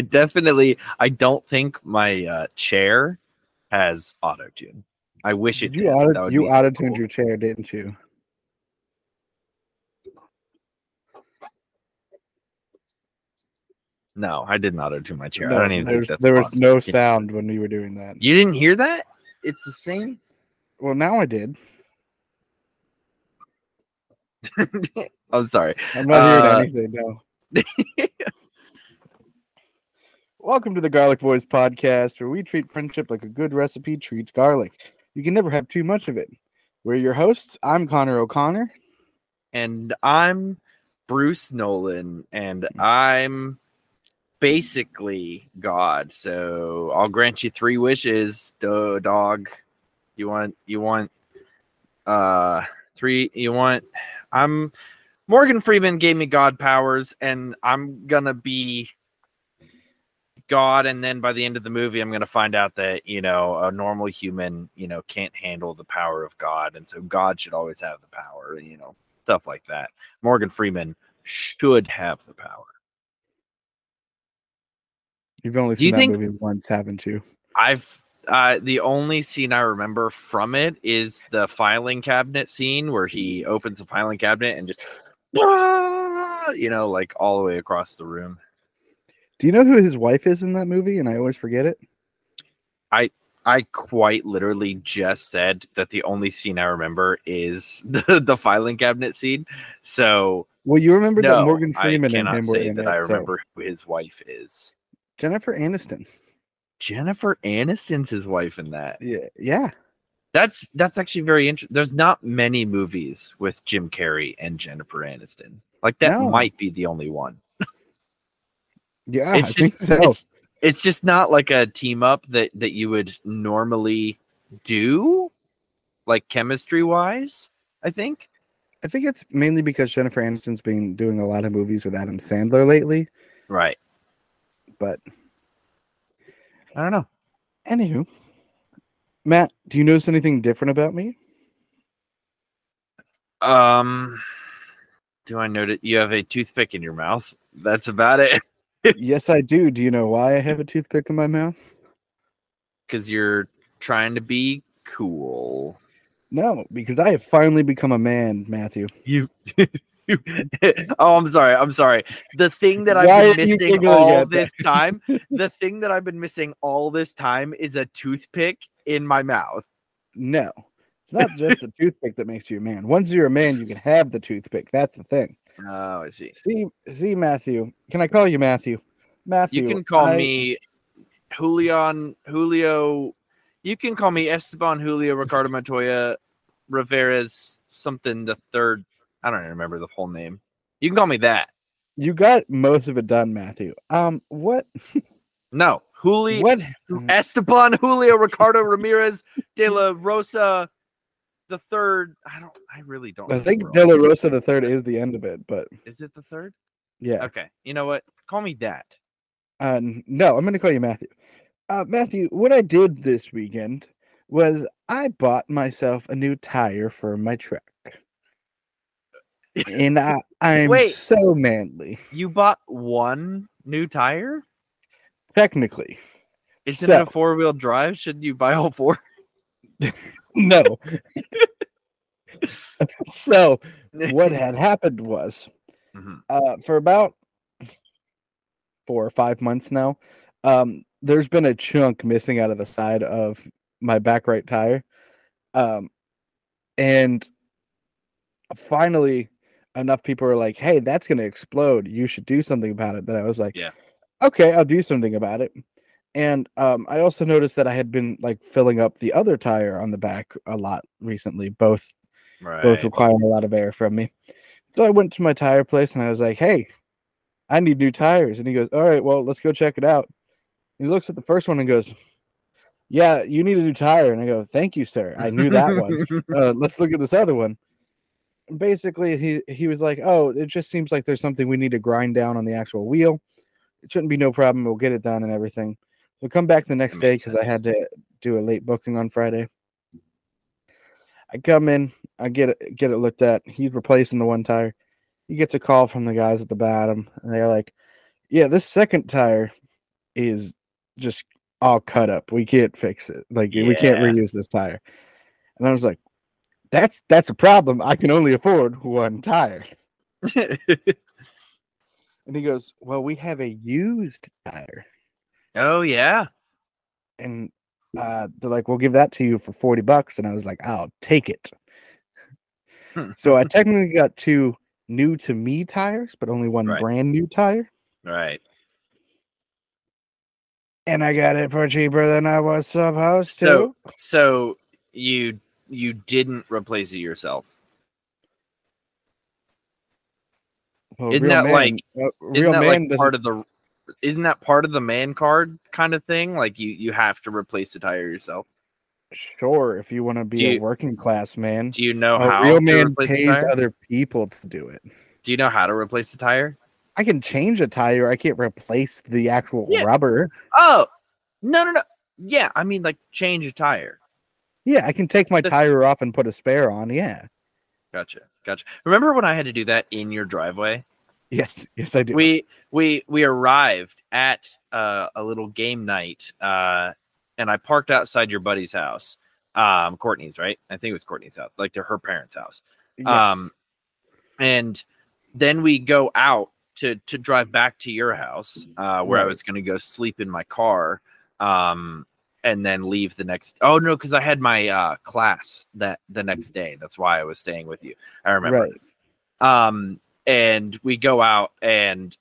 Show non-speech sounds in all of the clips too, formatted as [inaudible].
it definitely. I don't think my uh, chair has auto tune. I wish it. You did. Auto you auto tuned cool. your chair, didn't you? No, I didn't auto tune my chair. No, I don't even think that's there was possible. no sound when you were doing that. You didn't hear that? It's the same. Well, now I did. [laughs] I'm sorry. I'm not hearing Uh, anything. No. [laughs] Welcome to the Garlic Boys podcast, where we treat friendship like a good recipe treats garlic. You can never have too much of it. We're your hosts. I'm Connor O'Connor. and I'm Bruce Nolan, and I'm basically God. So I'll grant you three wishes, do- dog. You want you want uh three you want I'm Morgan Freeman gave me God powers, and I'm gonna be God, and then by the end of the movie, I'm gonna find out that you know a normal human, you know, can't handle the power of God, and so God should always have the power, you know, stuff like that. Morgan Freeman should have the power. You've only you seen that think- movie once, haven't you? I've uh, the only scene I remember from it is the filing cabinet scene where he opens the filing cabinet and just, "Ah," you know, like all the way across the room. Do you know who his wife is in that movie? And I always forget it. I I quite literally just said that the only scene I remember is [laughs] the, the filing cabinet scene. So Well, you remember that no, Morgan I Freeman and cannot him were say in that it, I so- remember who his wife is. Jennifer Aniston. Jennifer Aniston's his wife in that. Yeah, yeah. That's that's actually very interesting. There's not many movies with Jim Carrey and Jennifer Aniston. Like that No. might be the only one. Yeah, it's I think just so. it's, it's just not like a team up that that you would normally do, like chemistry wise. I think. I think it's mainly because Jennifer Aniston's been doing a lot of movies with Adam Sandler lately. Right. But I don't know. anywho, Matt, do you notice anything different about me? Um. Do I note it? You have a toothpick in your mouth. That's about it. Yes, I do. Do you know why I have a toothpick in my mouth? Because you're trying to be cool. No, because I have finally become a man, Matthew. You. [laughs] [laughs] oh, I'm sorry. I'm sorry. The thing that I've are been missing all that? this time, [laughs] the thing that I've been missing all this time is a toothpick in my mouth. No, it's not just the toothpick that makes you a man. Once you're a man, you can have the toothpick. That's the thing. Oh, I see. See, see, Matthew. Can I call you Matthew? Matthew. You can call I- me Julian Julio. You can call me Esteban Julio Ricardo Montoya Rivera's something the third. I don't even remember the whole name. You can call me that. You got most of it done, Matthew. Um, what? No, Julio What? Esteban Julio Ricardo Ramirez de la Rosa the third. I don't. I really don't. I think De La Rosa the third is the end of it, but Is it the third? yeah. Okay. You know what? Call me that. Uh, no, I'm going to call you Matthew. Uh, Matthew, what I did this weekend was I bought myself a new tire for my truck. And I, [laughs] I'm Wait. so manly, You bought one new tire. technically. Isn't it a four wheel drive? Shouldn't you buy all four? [laughs] No. [laughs] so, what had happened was Mhm. uh, for about four or five months now, um, there's been a chunk missing out of the side of my back right tire. Um, and finally, enough people are like, hey, that's going to explode. You should do something about it. That I was like, Yeah. okay, I'll do something about it. And um, I also noticed that I had been like filling up the other tire on the back a lot recently, both Right. both requiring a lot of air from me. So I went to my tire place and I was like, "Hey, I need new tires." And he goes, "All right, well, let's go check it out." And he looks at the first one and goes, "Yeah, you need a new tire." And I go, "Thank you, sir. I knew that one. [laughs] Uh, let's look at this other one." And basically, he he was like, "Oh, it just seems like there's something we need to grind down on the actual wheel. It shouldn't be no problem. We'll get it done and everything." So come back the next day because I had to do a late booking on Friday. I come in, I get it get it looked at. He's replacing the one tire. He gets a call from the guys at the bottom, and they're like, Yeah, this second tire is just all cut up. We can't fix it. Like we can't reuse this tire. And I was like, that's that's a problem. I can only afford one tire. [laughs] And he goes, Well, we have a used tire. Oh yeah. And uh, they're like, We'll give that to you for 40 bucks. And I was like, I'll take it. Hmm. so I [laughs] technically got two new to me tires, but only one Right. brand new tire. Right. And I got it for cheaper than I was supposed to. So so you you didn't replace it yourself. Well, isn't that man- like- uh, Isn't real that man like part of the isn't that part of the man card kind of thing? Like you you have to replace the tire yourself. Sure, if you want to be Do a working class man. Do you know A how real man pays other people to do it. Do you know how to replace the tire? I can change a tire. I can't replace the actual Yeah. rubber. Oh no no no. Yeah, I mean like change a tire. Yeah, I can take my The- tire off and put a spare on. Yeah. Gotcha. Gotcha. Remember when I had to do that in your driveway? Yes. Yes, I do. we we we arrived at uh, a little game night uh and i parked outside your buddy's house um courtney's right i think it was courtney's house like to her parents house Yes. um and then we go out to to drive back to your house uh where i was going to go sleep in my car um and then leave the next oh no because i had my uh class that the next day that's why i was staying with you i remember Right. um and we go out and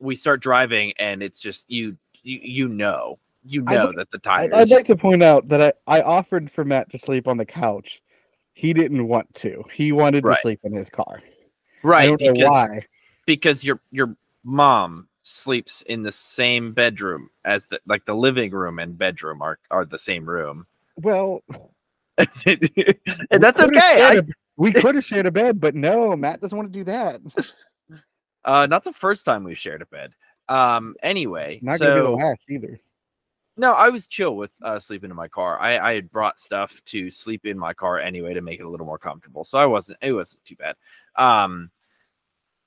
we start driving and it's just you you, you know you I'd know that the I, tire I'd is like to point out that I, I offered for Matt to sleep on the couch. He didn't want to. He wanted Right. to sleep in his car. I right don't know because why. because your your mom sleeps in the same bedroom as the like the living room and bedroom are are the same room Well, [laughs] and that's okay I, we could have shared a bed, but no, Matt doesn't want to do that. [laughs] uh not the first time we've shared a bed um anyway Not gonna be the last either. No, I was chill with uh, sleeping in my car. I, I had brought stuff to sleep in my car anyway to make it a little more comfortable, so I wasn't. It wasn't too bad. Um,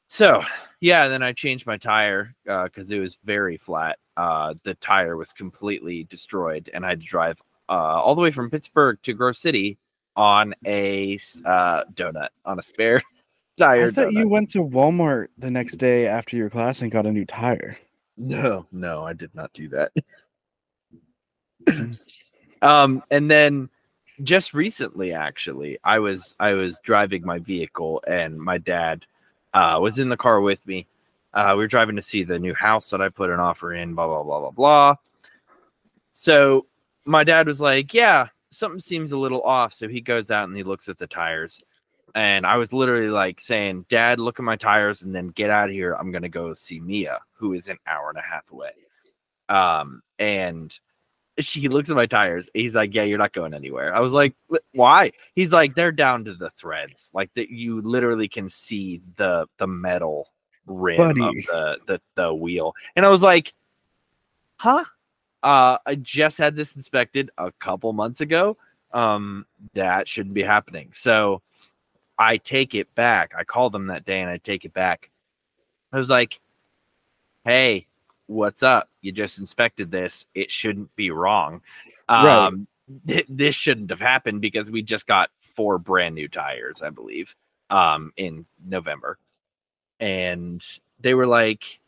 so yeah, then I changed my tire because it was very flat. Uh, the tire was completely destroyed, and I had to drive uh, all the way from Pittsburgh to Grove City on a uh, donut on a spare [laughs] tire. I thought you went to Walmart the next day after your class and got a new tire. No, no, I did not do that. [clears throat] um, and then just recently, actually, I was I was driving my vehicle, and my dad uh, was in the car with me. Uh, we were driving to see the new house that I put an offer in. Blah blah blah blah blah. So my dad was like, "Yeah, something seems a little off." So he goes out and he looks at the tires. And I was literally like saying, Dad, look at my tires and then get out of here. I'm going to go see Mia, who is an hour and a half away. Um, and she looks at my tires. He's like, Yeah, you're not going anywhere. I was like, Why? He's like, They're down to the threads. Like that you literally can see the the metal rim of the, the the wheel. And I was like, Huh? Uh I just had this inspected a couple months ago. Um, that shouldn't be happening. So I take it back. I called them that day and I take it back. I was like, hey, what's up? You just inspected this. It shouldn't be wrong. Right. Um, th- this shouldn't have happened because we just got four brand new tires, I believe, um, in November. And they were like,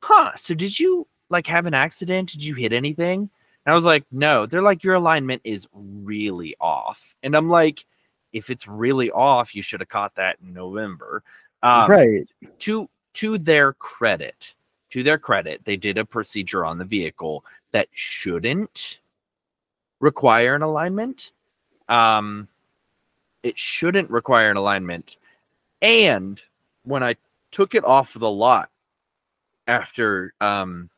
huh, so did you like have an accident? Did you hit anything? And I was like, no. They're like, your alignment is really off. And I'm like, if it's really off, you should have caught that in November. Um, right. to to their credit, to their credit, they did a procedure on the vehicle that shouldn't require an alignment. Um, it shouldn't require an alignment. And when I took it off the lot after um,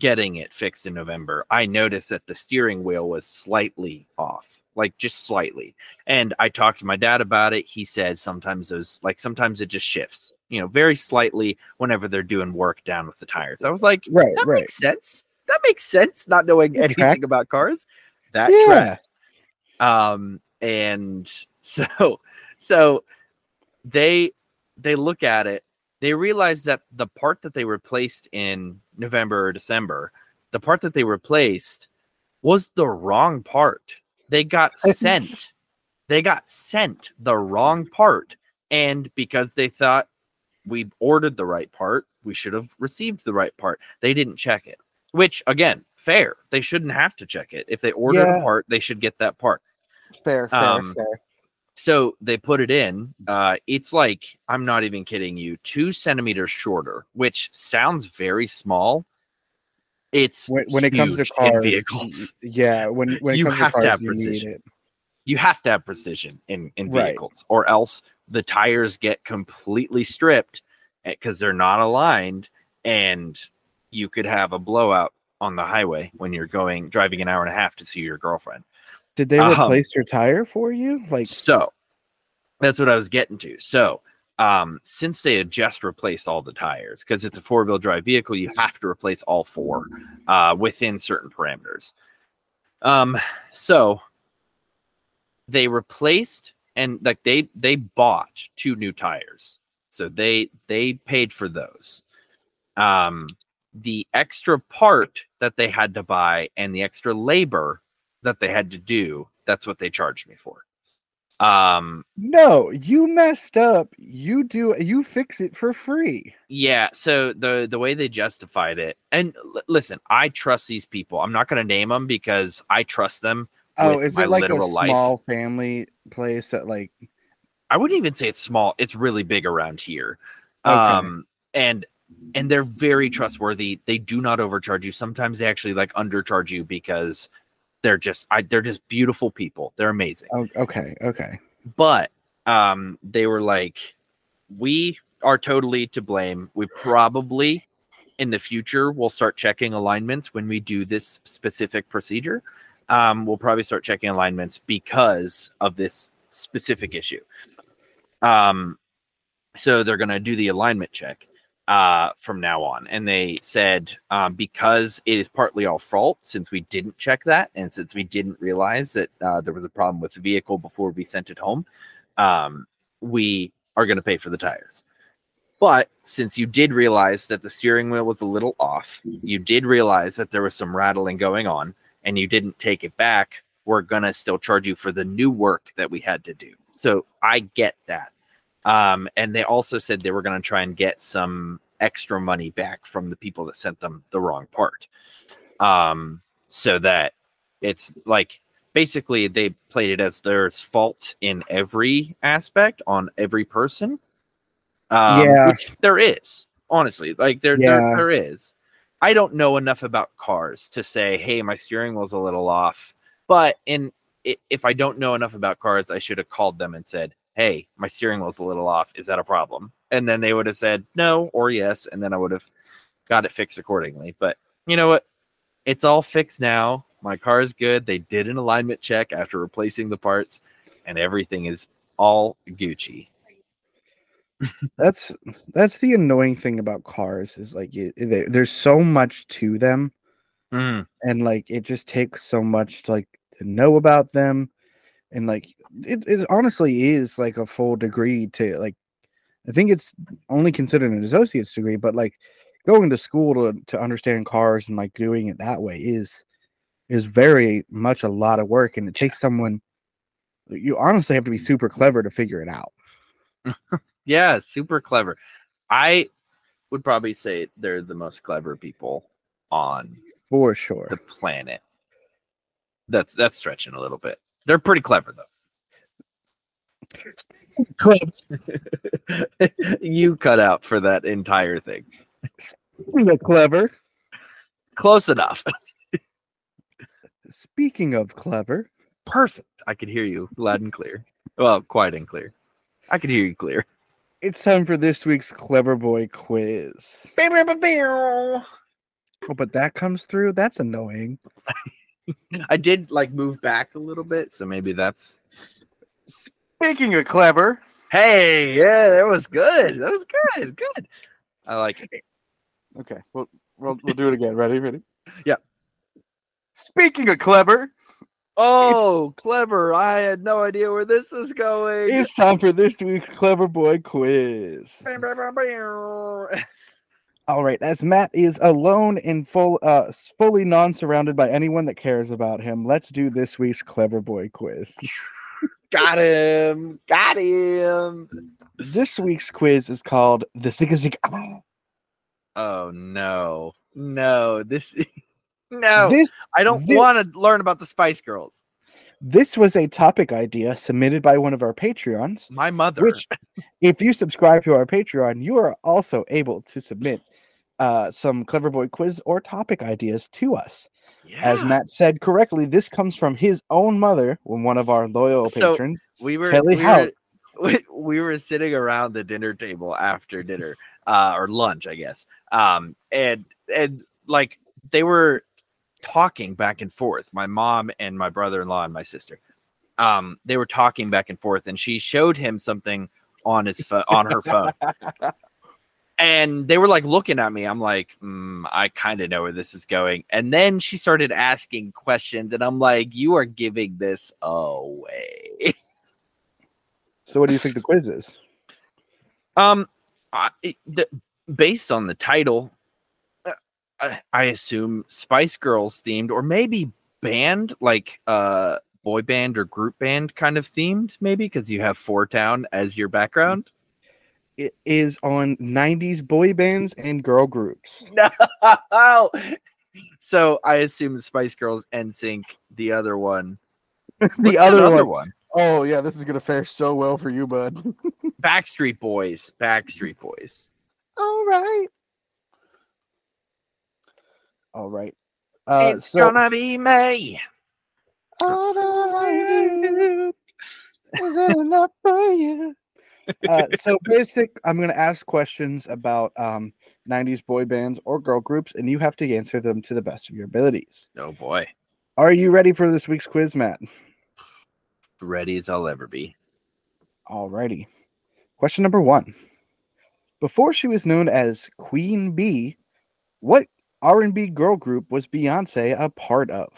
getting it fixed in November, I noticed that the steering wheel was slightly off, like just slightly. And I talked to my dad about it. He said sometimes those, like sometimes it just shifts, you know, very slightly whenever they're doing work down with the tires. I was like, Right. that right. makes sense. That makes sense. Not knowing anything track. about cars. That Yeah. tracks. Um, and [laughs] so, so they they look at it. They realized that the part that they replaced in November or December, the part that they replaced was the wrong part. They got [laughs] sent. They got sent the wrong part. And because they thought we ordered the right part, we should have received the right part. They didn't check it, which again, fair. They shouldn't have to check it. If they ordered Yeah. a part, they should get that part. Fair, fair, Um, fair. So they put it in. Uh, it's like I'm not even kidding you, two centimeters shorter, which sounds very small. It's When, when it comes to cars, vehicles. yeah. When when it You comes have to to have you precision. You have to have precision in in Right. vehicles, or else the tires get completely stripped because they're not aligned, and you could have a blowout on the highway when you're going driving an hour and a half to see your girlfriend. Did they Um, replace your tire for you? Like, So that's what I was getting to. So um, since they had just replaced all the tires, because it's a four wheel drive vehicle, you have to replace all four uh, within certain parameters. Um, so they replaced and like they they bought two new tires, so they they paid for those. Um, the extra part that they had to buy and the extra labor that they had to do, that's what they charged me for. Um, no, you messed up. You do. You fix it for free. yeah, so the the way they justified it, and l- listen, I trust these people. I'm not going to name them because I trust them. Oh, is it like a life. small family place that like? I wouldn't even say it's small. It's really big around here. Okay. Um, and and they're very trustworthy. They do not overcharge you. Sometimes they actually like undercharge you because they're just I, they're just beautiful people. They're amazing. Oh, okay, okay. but um they were like we are totally to blame we probably in the future will start checking alignments when we do this specific procedure um we'll probably start checking alignments because of this specific issue um so they're going to do the alignment check uh from now on. And they said um, because it is partly our fault since we didn't check that and since we didn't realize that uh, there was a problem with the vehicle before we sent it home um, we are going to pay for the tires. But since you did realize that the steering wheel was a little off you did realize that there was some rattling going on and you didn't take it back we're going to still charge you for the new work that we had to do. So i get that um, and they also said they were going to try and get some extra money back from the people that sent them the wrong part. Um, so that it's like basically they played it as there's fault in every aspect on every person. Um, Yeah. there is honestly, like there, Yeah. there there is. I don't know enough about cars to say, hey, my steering wheel's a little off. But in if I don't know enough about cars, I should have called them and said, "Hey, my steering wheel's a little off. Is that a problem?" And then they would have said no or yes, and then I would have got it fixed accordingly. But you know what? It's all fixed now. My car is good. They did an alignment check after replacing the parts, and everything is all Gucci. That's that's the annoying thing about cars is like there's so much to them, Mm, and like it just takes so much to like to know about them, and like it, it honestly is like a full degree to like. I think it's only considered an associate's degree, but like going to school to to understand cars and like doing it that way is is very much a lot of work, and it takes someone. You honestly have to be mm-hmm. super clever to figure it out. [laughs] Yeah, super clever. I would probably say they're the most clever people on For sure. the planet. That's that's stretching a little bit. They're pretty clever though. [laughs] you cut out for that entire thing. Speaking of clever. Close enough. Speaking of clever, Perfect. I could hear you loud and clear. Well, quiet and clear. I could hear you clear. it's time for this week's Clever Boy quiz. Oh, but that comes through. That's annoying. [laughs] I did like move back a little bit, so maybe that's Speaking of clever, Hey, yeah, that was good. That was good. Good. I like it. okay, we'll we'll, we'll do it again. Ready? Ready? Yeah. Speaking of clever, Oh, clever. I had no idea where this was going. It's time for this week's Clever Boy quiz. [laughs] All right, as Matt is alone and full, uh, fully non-surrounded by anyone that cares about him, let's do this week's Clever Boy quiz. [laughs] Got him. Got him. This week's quiz is called the Zigga Zig. Oh no. No. This [laughs] No. This I don't this- want to learn about the Spice Girls. this was a topic idea submitted by one of our Patreons. My mother. Which, if you subscribe to our Patreon, you are also able to submit uh, some Clever Boy quiz or topic ideas to us. As Matt said correctly, this comes from his own mother, one of our loyal So- patrons. we were Kelly we were, [laughs] we, we were sitting around the dinner table after dinner uh or lunch i guess um and and like they were talking back and forth my mom and my brother-in-law and my sister um they were talking back and forth and she showed him something on his phone on her phone [laughs] and they were like looking at me i'm like mm, i kind of know where this is going and then she started asking questions and i'm like you are giving this away [laughs] So, what do you think the [laughs] quiz is? Um, I, the, based on the title, uh, I, I assume Spice Girls themed, or maybe band, like uh, boy band or group band kind of themed, maybe because you have Four Town as your background. It is on 90s boy bands and girl groups. [laughs] No, so I assume Spice Girls, NSYNC, the other one, [laughs] the other, one. one, Oh, yeah, this is going to fare so well for you, bud. [laughs] Backstreet Boys, Backstreet Boys. All right. All right. Uh, it's so, gonna be me. all I do is it enough for you? Uh, [laughs] so basic, I'm going to ask questions about um, 90s boy bands or girl groups, and you have to answer them to the best of your abilities. Oh boy, Are you ready for this week's quiz, Matt? ready as I'll ever be. Alrighty. Question number one. Before she was known as Queen Bee, what R&B girl group was Beyonce a part of?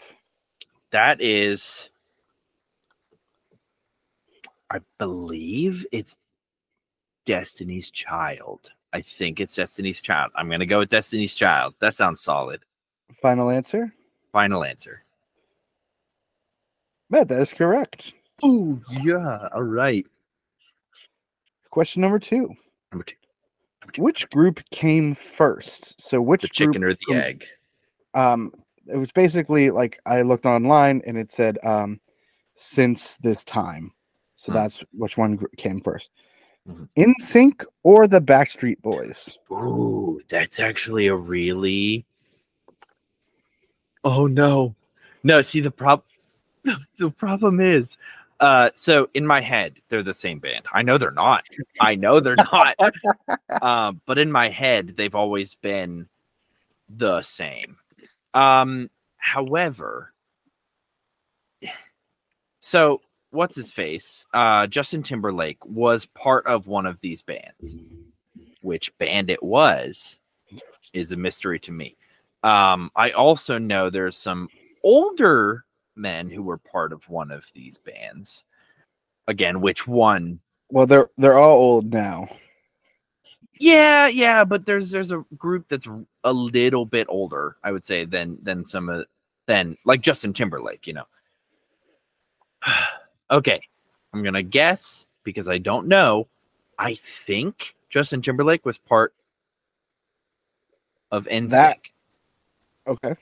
That is, I believe it's Destiny's Child. I think it's Destiny's Child. I'm going to go with Destiny's Child. That sounds solid. Final answer? Final answer. Matt, that is correct. Oh, yeah. All right. Question number two. Number two. Which group came first? So which The chicken or the egg? um it was basically like I looked online and it said um since this time. So Hmm. that's which one came 1st Mhm. NSYNC or the Backstreet Boys? Ooh, that's actually a really. Oh no, no. See the prob, [laughs] the problem is, uh, so in my head they're the same band. I know they're not. I know they're not. [laughs] um, but in my head they've always been the same. Um, however, [sighs] so what's his face? Uh, Justin Timberlake was part of one of these bands which band it was is a mystery to me. Um, I also know there's some older men who were part of one of these bands. Again, which one? Well, they're they're all old now. Yeah, yeah, but there's there's a group that's a little bit older, I would say, than than some of than like Justin Timberlake, you know. [sighs] okay, I'm gonna guess because I don't know. I think Justin Timberlake was part of NSYNC. That- Okay.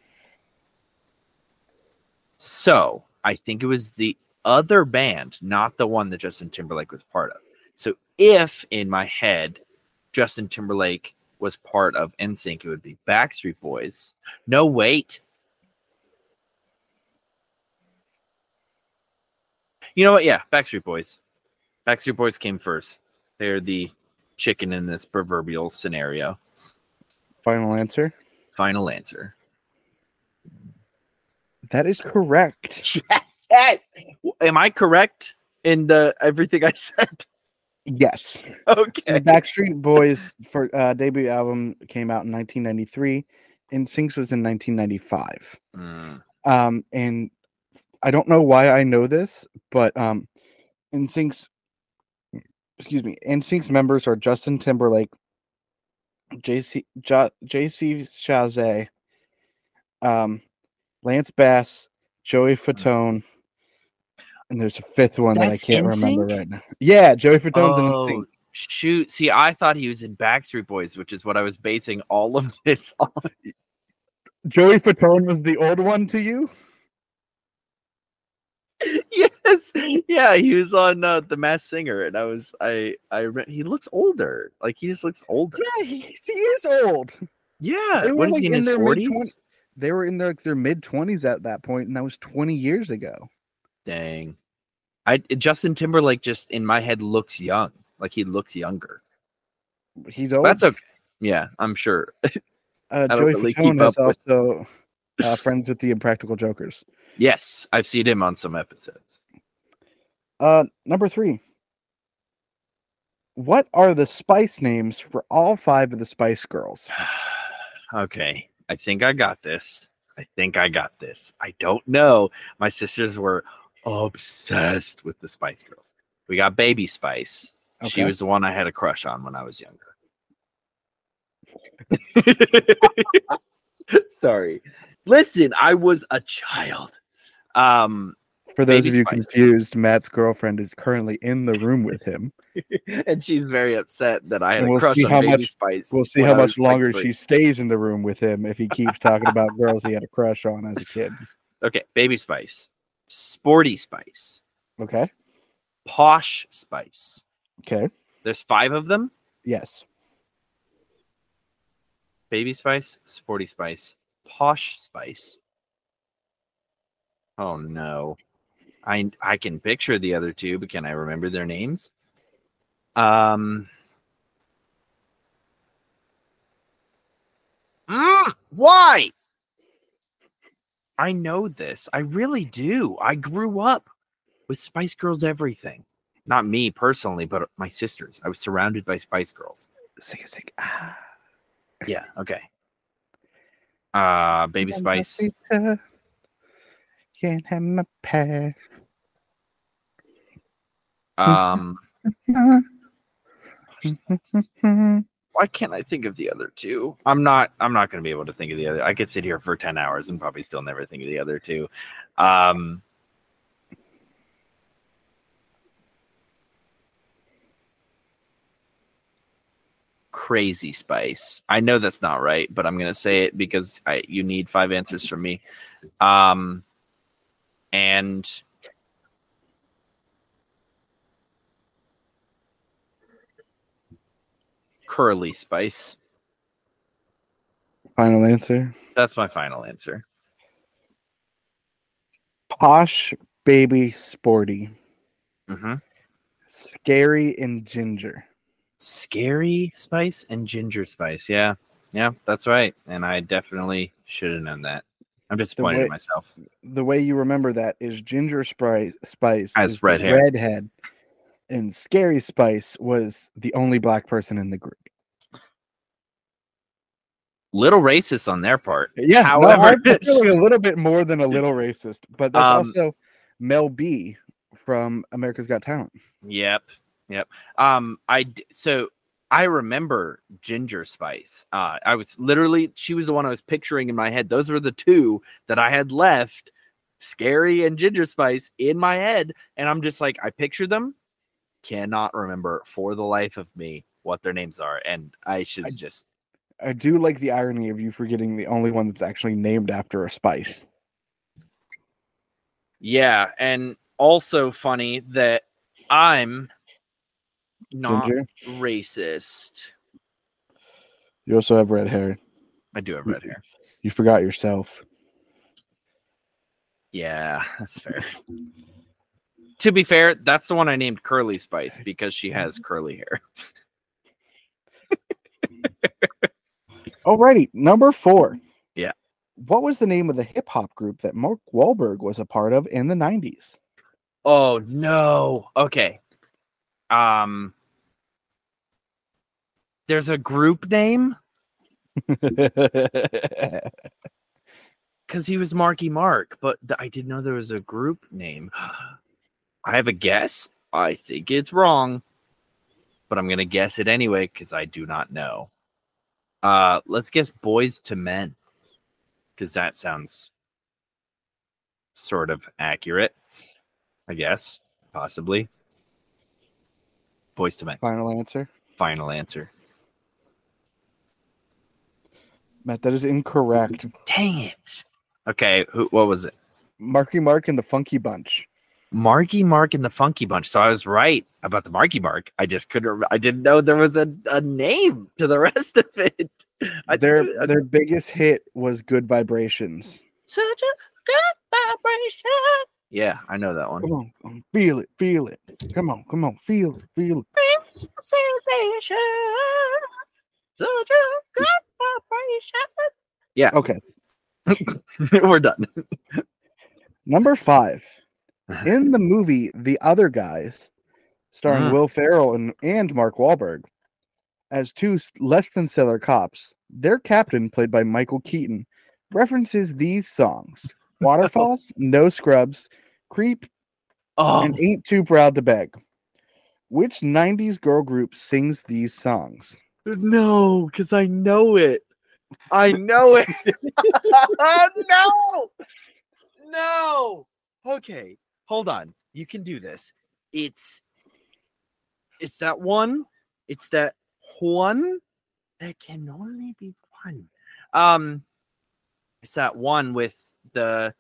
So I think it was the other band, not the one that Justin Timberlake was part of. So if in my head Justin Timberlake was part of NSYNC, it would be Backstreet Boys. No, wait. You know what? Yeah, Backstreet Boys. Backstreet Boys came first. They're the chicken in this proverbial scenario. Final answer. Final answer. That is correct. [laughs] Yes. Am I correct in the everything I [laughs] said? Yes. Okay. The Backstreet Boys for uh, debut album came out in 1993, NSYNC's was in 1995. Mm, Um, and I don't know why I know this, but um, NSYNC's excuse me, NSYNC's members are Justin Timberlake, JC J, JC Chasez, um, Lance Bass, Joey Fatone, and there's a fifth one That's that I can't remember right now. Yeah, Joey Fatone's in Oh, NSYNC. shoot. See, I thought he was in Backstreet Boys, which is what I was basing all of [laughs] this on. Joey Fatone was the old one to you? [laughs] yes. [laughs] Yeah, he was on uh, The Masked Singer, and I was, I, I, re- he looks older. Like, he just looks older. Yeah, he, he is old. Yeah. They were, like, he in in their 40s? mid-twen- They were in their, like, their mid 20s at that point, and that was 20 years ago. Dang. I Justin Timberlake just in my head looks young. Like he looks younger. He's old. That's okay. Yeah, I'm sure. [laughs] uh, Joey really Fatone is also uh, friends with the Impractical Jokers. Yes, I've seen him on some episodes. Uh, number three. What are the Spice names for all five of the Spice Girls? [sighs] okay, I think I got this. I think I got this. I don't know. My sisters were obsessed with the Spice Girls. We got Baby Spice. She was the one I had a crush on when I was younger. [laughs] [laughs] Sorry. Listen, I was a child. Um, For those Baby of you Spice. confused, Matt's girlfriend is currently in the room with him. [laughs] and she's very upset that I had And a we'll crush on how Baby much- Spice. We'll see how much longer she stays in the room with him if he keeps talking about [laughs] girls he had a crush on as a kid. Okay, Baby Spice, Sporty Spice, Okay. Posh Spice. Okay. There's five of them. Yes. Baby Spice, Sporty Spice, Posh Spice. Oh no. I I can picture the other two, but can I remember their names? Um Mm, why? I know this. I really do. I grew up with Spice Girls everything. Not me personally, but my sisters. I was surrounded by Spice Girls. Sing it. Ah. Yeah. Okay. Uh, Baby Spice. Can't have my past. Um, [laughs] why can't I think of the other two? I'm not. I'm not going to be able to think of the other. I could sit here for ten hours and probably still never think of the other two. Um, Crazy Spice. I know that's not right, but I'm going to say it because I you need five answers from me. Um, and Curly Spice. Final answer. That's my final answer. Posh, baby, sporty, hmm scary, and ginger. Scary Spice and Ginger Spice. Yeah, yeah, that's right. And I definitely should have known that. I'm disappointed way- in myself. The way you remember that is ginger spice. Spice the red hair. redhead, and scary spice was the only black person in the group. Little racist on their part. Yeah, However- however, I'm feeling a [laughs] little bit more than a little racist, but that's Um, also Mel B from America's Got Talent. Yep, yep. Um, I so I remember Ginger Spice. Uh, I was literally she was the one I was picturing in my head. Those were the two that I had left, Scary and Ginger Spice, in my head, and I'm just like I picture them, cannot remember for the life of me what their names are, and I should I- just I do like the irony of you forgetting the only one that's actually named after a spice. yeah, and also funny that I'm not Ginger. racist. You also have red hair. I do have red hair. You forgot yourself. Yeah, that's fair. to be fair, that's the one I named Curly Spice because she has curly hair. [laughs] Alrighty, number four. Yeah. What was the name of the hip hop group that Mark Wahlberg was a part of in the 90s? Oh no. Okay. Um There's a group name? [laughs] because he was Marky Mark, but th- I didn't know there was a group name. I have a guess. I think it's wrong, but I'm gonna guess it anyway because I do not know. Uh, let's guess Boyz II Men, because that sounds sort of accurate. I guess possibly. Boyz II Men. Final answer. Final answer. Matt, that is incorrect. Dang it. Okay, who, what was it? Marky Mark and the Funky Bunch. Marky Mark and the Funky Bunch. So I was right about the Marky Mark. I just couldn't. rem- I didn't know there was a, a name to the [laughs] rest of it. I Their I- their biggest hit was Good Vibrations. such a good vibration. Yeah, I know that one. Come on, come on, feel it, feel it. Come on, come on, feel it, feel it. Sensation. Good Okay. [laughs] We're done. number five. In the movie The Other Guys, starring Mm. Will Ferrell and, and Mark Wahlberg, as two less than stellar cops, their captain, played by Michael Keaton, references these songs [laughs] Waterfalls, No Scrubs, Creep, Oh, and Ain't Too Proud to Beg. Which 90s girl group sings these songs? No, because I know it. I know it. [laughs] [laughs] no, no. Okay, hold on. You can do this. It's it's that one. It's that one that can only be one. Um, it's that one with the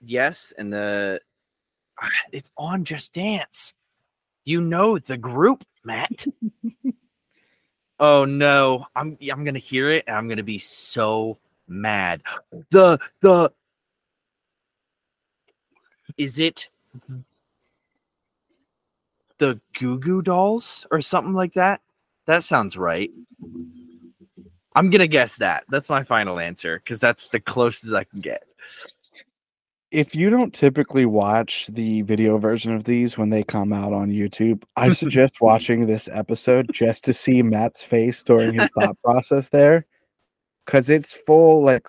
yes and the. ah, It's on Just Dance. You know the group, Matt. [laughs] Oh no, I'm I'm gonna hear it and I'm gonna be so mad. The the is it the Goo Goo Dolls or something like that? That sounds right. I'm gonna guess that. That's my final answer because that's the closest I can get. If you don't typically watch the video version of these when they come out on YouTube, I suggest [laughs] mm. watching this episode just to see Matt's face during his thought [laughs] process there. Cause it's full like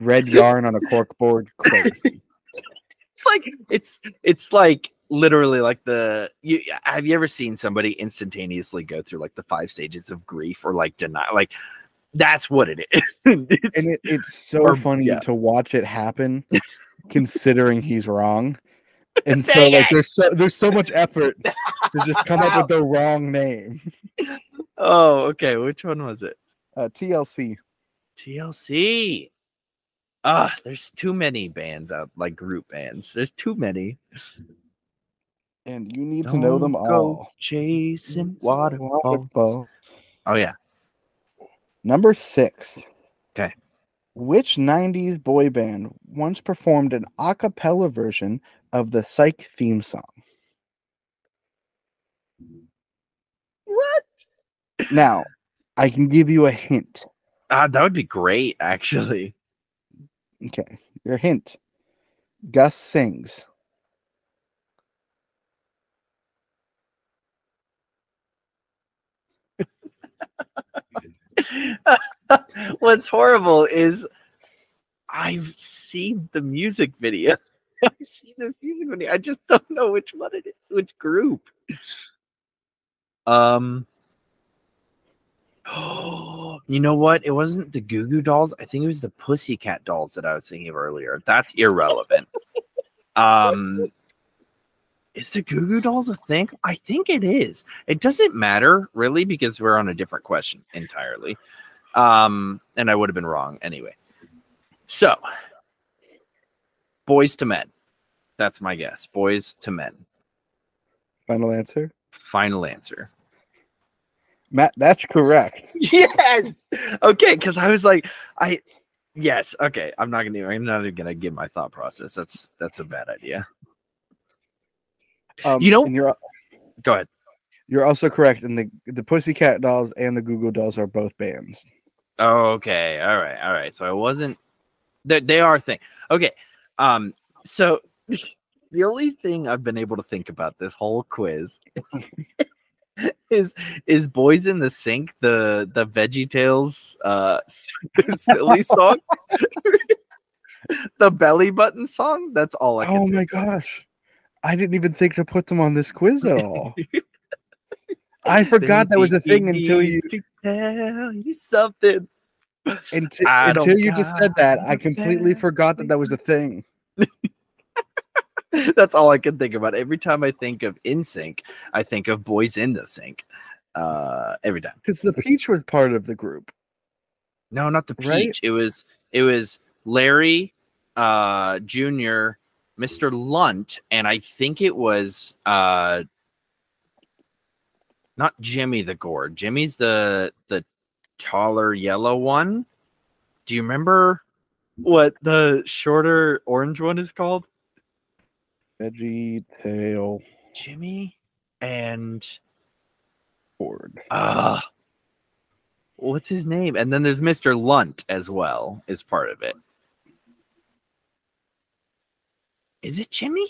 red yarn on a corkboard crazy. [laughs] It's like it's it's like literally like the you have you ever seen somebody instantaneously go through like the five stages of grief or like deny like that's what it is. And it, it's so Or- funny yeah. to watch it happen considering he's wrong and so like it. there's so there's so much effort to just come up [laughs] with the wrong name oh, okay. Which one was it? uh, tlc TLC. Ah, there's too many bands out, like group bands. There's too many. and you need to know them Don't all Chasing waterfalls. Waterfall. Oh yeah. number six 'Kay. Which 90s boy band once performed an a cappella version of the psych theme song What? now i can give you a hint Ah, that would be great, actually. okay your hint gus sings [laughs] [laughs] What's horrible is I've seen the music video. [laughs] I've seen this music video. I just don't know which one it is, which group. Um. Oh, [gasps] you know what? It wasn't the Goo Goo Dolls. I think it was the Pussycat Dolls that I was thinking of earlier. That's irrelevant. [laughs] um, is the Goo Goo Dolls a thing? I think it is. It doesn't matter really because we're on a different question entirely. Um, and I would have been wrong anyway. So, Boyz II Men. That's my guess. Boyz II Men. final answer Final answer. matt that's correct [laughs] yes. Okay, because I was like, I yes, okay. I'm not gonna I'm not even gonna give my thought process. That's that's a bad idea. Um, You know- and you're Go ahead. You're also correct, and the the Pussycat Dolls and the Goo Goo Dolls are both bands. Oh, okay. All right. All right. So I wasn't they, they are a thing. Okay. Um, so [laughs] the only thing I've been able to think about this whole quiz [laughs] is is Boyz in the Sink, the the Veggie Tales uh [laughs] silly song. the belly button song. That's all I can. Oh my gosh. I didn't even think to put them on this quiz at all. [laughs] I forgot that was a thing until you to tell you something. until, until you just said that. I completely forgot that that was a thing. [laughs] That's all I can think about. Every time I think of NSYNC, I think of Boyz in the Sink. Uh, every time. Because the Peach was part of the group. No, not the Peach. Right? It was it was Larry, uh, Junior, Mr. Lunt, and I think it was uh, not Jimmy the Gourd. Jimmy's the the taller yellow one. Do you remember what the shorter orange one is called? Veggie Tail Jimmy and Board. uh what's his name? And then there's Mr. Lunt as well, is part of it. Is it Jimmy?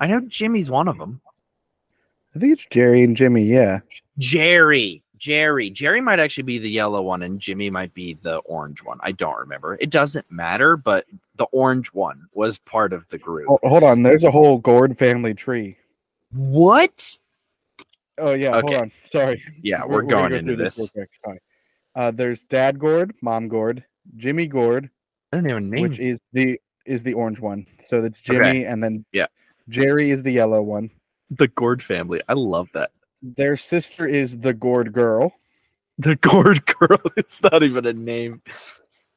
I know Jimmy's one of them. I think it's Jerry and Jimmy. Yeah. Jerry. Jerry. Jerry might actually be the yellow one, and Jimmy might be the orange one. I don't remember. It doesn't matter, but the orange one was part of the group. Oh, hold on. There's a whole Gourd family tree. What? Oh yeah. Okay. Hold on. Sorry. Yeah, we're, gonna going go into this. Sorry. Uh, there's Dad Gourd, Mom Gourd, Jimmy Gourd, I don't even name which is the is the orange one. So that's Okay. Jimmy, and then Yeah. Jerry is the yellow one. the Gourd family. I love that. Their sister is the Gourd girl. The Gourd [laughs] girl. It's not even a name.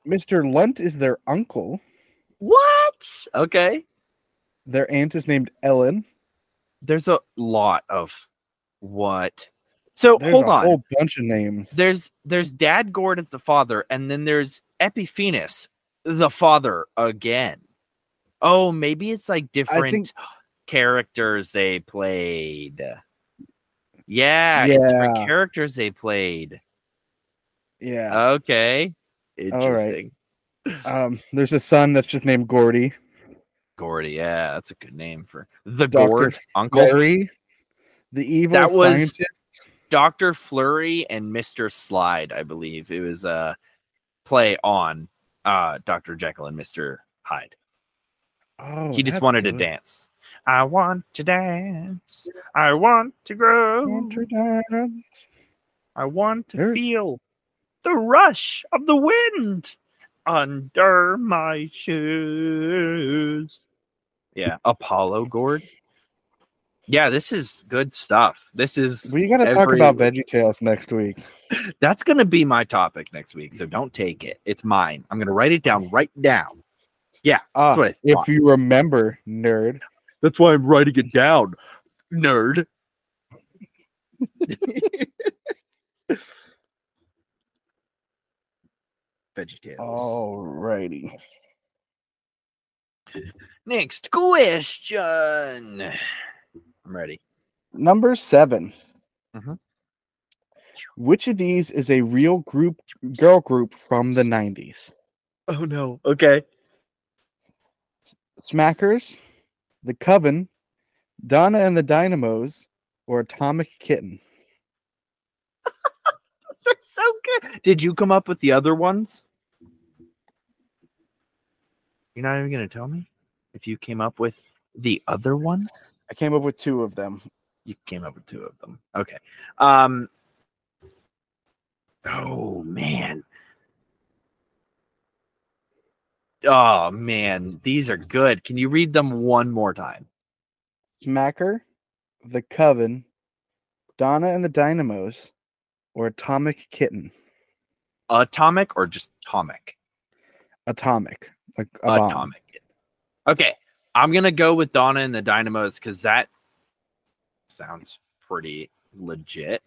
Mr. Lunt is their uncle. What? Okay. Their aunt is named Ellen. There's a lot of what. So There's hold on. a whole bunch of names. There's there's Dad Gourd as the father, and then there's Epiphanes, the father again. Oh, maybe it's like different think- characters they played. Yeah, it's different characters they played. yeah. Okay. All right. Interesting. Um, there's a son that's just named Gordy. Gordy, yeah, that's a good name for the Dr. Gourd uncle. Larry, the evil That was- scientist. Dr. Flurry and Mr. Slide, I believe. It was a play on uh Dr. Jekyll and Mr. Hyde. Oh, he just wanted to dance. I want to dance. I want to grow. I Want to dance. I want to feel the rush of the wind under my shoes. Yeah, Apollo Gourd. Yeah, this is good stuff. This is We got to talk about Veggie Tales next week. [laughs] That's going to be my topic next week, so don't take it. It's mine. I'm going to write it down right now. Yeah, That's ah, what I if you remember, nerd. That's why I'm writing it down, nerd. [laughs] VeggieTales. Alrighty. Next question. I'm ready. Number 7 Mhm. Which of these is a real group, girl group from the '90s? Oh no. Okay. Smackers, The Coven, Donna and the Dynamos, or Atomic Kitten? [laughs] Those are so good. Did you come up with the other ones? You're not even gonna tell me if you came up with the other ones. I came up with two of them. You came up with two of them. Okay. Um. Oh man. Oh man, these are good. Can you read them one more time? Smacker, The Coven, Donna and the Dynamos, or Atomic Kitten? Atomic or just atomic? Atomic, like. Atomic. Okay, I'm gonna go with Donna and the Dynamos because that sounds pretty legit.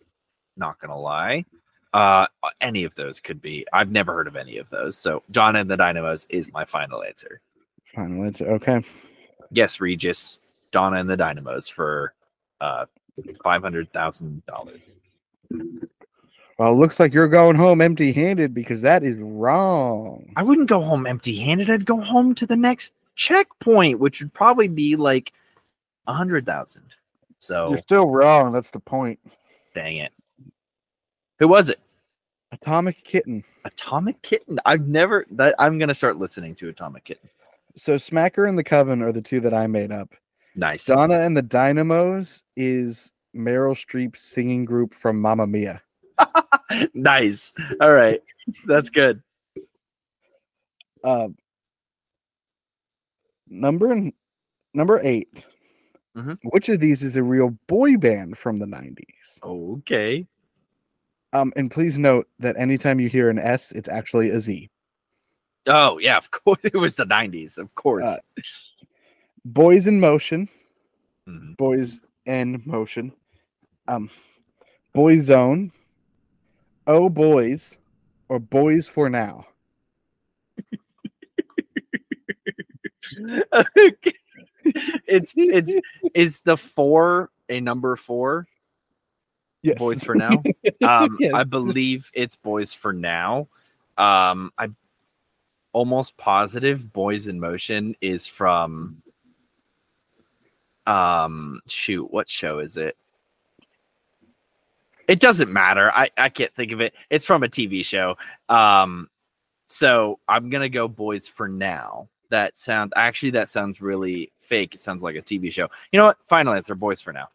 Not gonna lie. Uh, any of those could be. I've never heard of any of those. So Donna and the Dynamos is my final answer. Final answer. Okay. Yes, Regis, Donna and the Dynamos for uh five hundred thousand dollars. Well, it looks like you're going home empty-handed because that is wrong. I wouldn't go home empty-handed. I'd go home to the next checkpoint, which would probably be like a hundred thousand. So You're still wrong. That's the point. dang it. Who was it? Atomic Kitten. Atomic Kitten. I've never that I'm gonna start listening to Atomic Kitten. So Smacker and the Coven are the two that I made up. Nice. Donna and the Dynamos is Meryl Streep's singing group from Mamma Mia. [laughs] nice. All right. That's good. Uh, number number 8 Mhm. Which of these is a real boy band from the nineties? Okay. Um, and please note that anytime you hear an S, it's actually a Z. Oh yeah, of [laughs] course. It was the nineties, of course. Uh, Boys in Motion, Mhm. Boys in Motion, um, Boyzone, Oh Boys, or Boys for Now. Okay. [laughs] it's it's is the four a number four? Yes. boys for now? [laughs] Um Yes. i believe it's boys for now. Um i'm almost positive boys in motion is from um shoot what show is it? It doesn't matter. I i can't think of it. It's from a tv show. Um so i'm gonna go boys for now that sound actually that sounds really fake it sounds like a tv show you know what final answer boys for now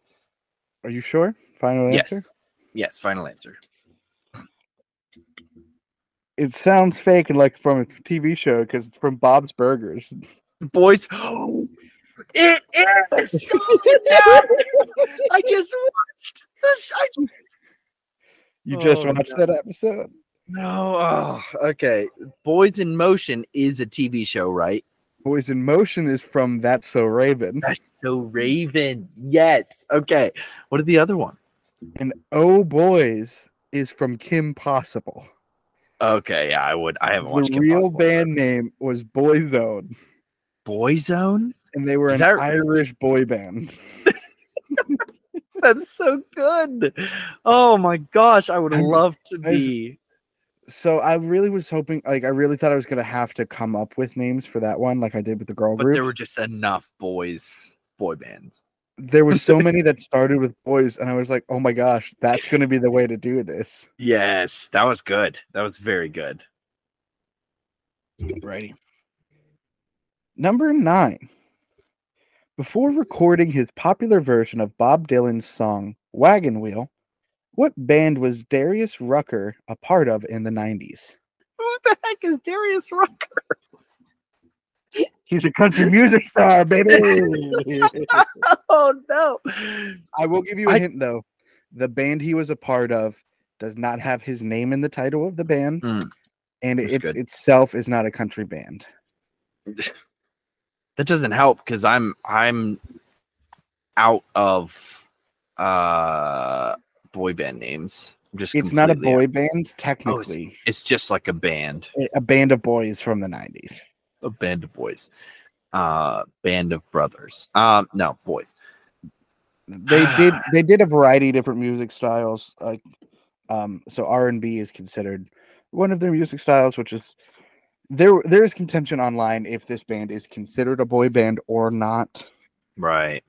Are you sure? Final answer. yes yes final answer It sounds fake and like from a TV show because it's from Bob's Burgers. boys [gasps] it is [laughs] No! i just watched this I You just Oh, watched no. that episode. No, oh, okay. Boys in Motion is a TV show, right? Boys in Motion is from That's So Raven. [laughs] That's so Raven. Yes. Okay. What are the other ones? And Oh Boys is from Kim Possible. Okay, yeah, I would. I haven't watched The Kim real Possible, band name was Boyzone, Boyzone. and they were Is an that- Irish boy band. [laughs] That's so good. Oh my gosh, I would I'm- love to I be. So I really was hoping, like, I really thought I was gonna have to come up with names for that one, like I did with the girl But group. there were just enough boys, boy bands. there were so many [laughs] that started with boys, and I was like, oh my gosh, that's gonna be the way to do this. Yes, that was good. That was very good. Righty. Number nine. Before recording his popular version of Bob Dylan's song Wagon Wheel, what band was Darius Rucker a part of in the 90s? Who the heck is Darius Rucker? He's a country music star, baby. [laughs] Oh no. I will give you a I- hint though. The band he was a part of does not have his name in the title of the band, Mm, and it, it's good. itself is not a country band. that doesn't help because I'm I'm out of uh boy band names. I'm just It's not a boy out. band, technically. It's just like a band, A- band of boys from the 90s. a band of boys, uh, band of brothers. Um, no boys. they [sighs] did they did a variety of different music styles like um so r&b is considered one of their music styles which is there there is contention online if this band is considered a boy band or not Right.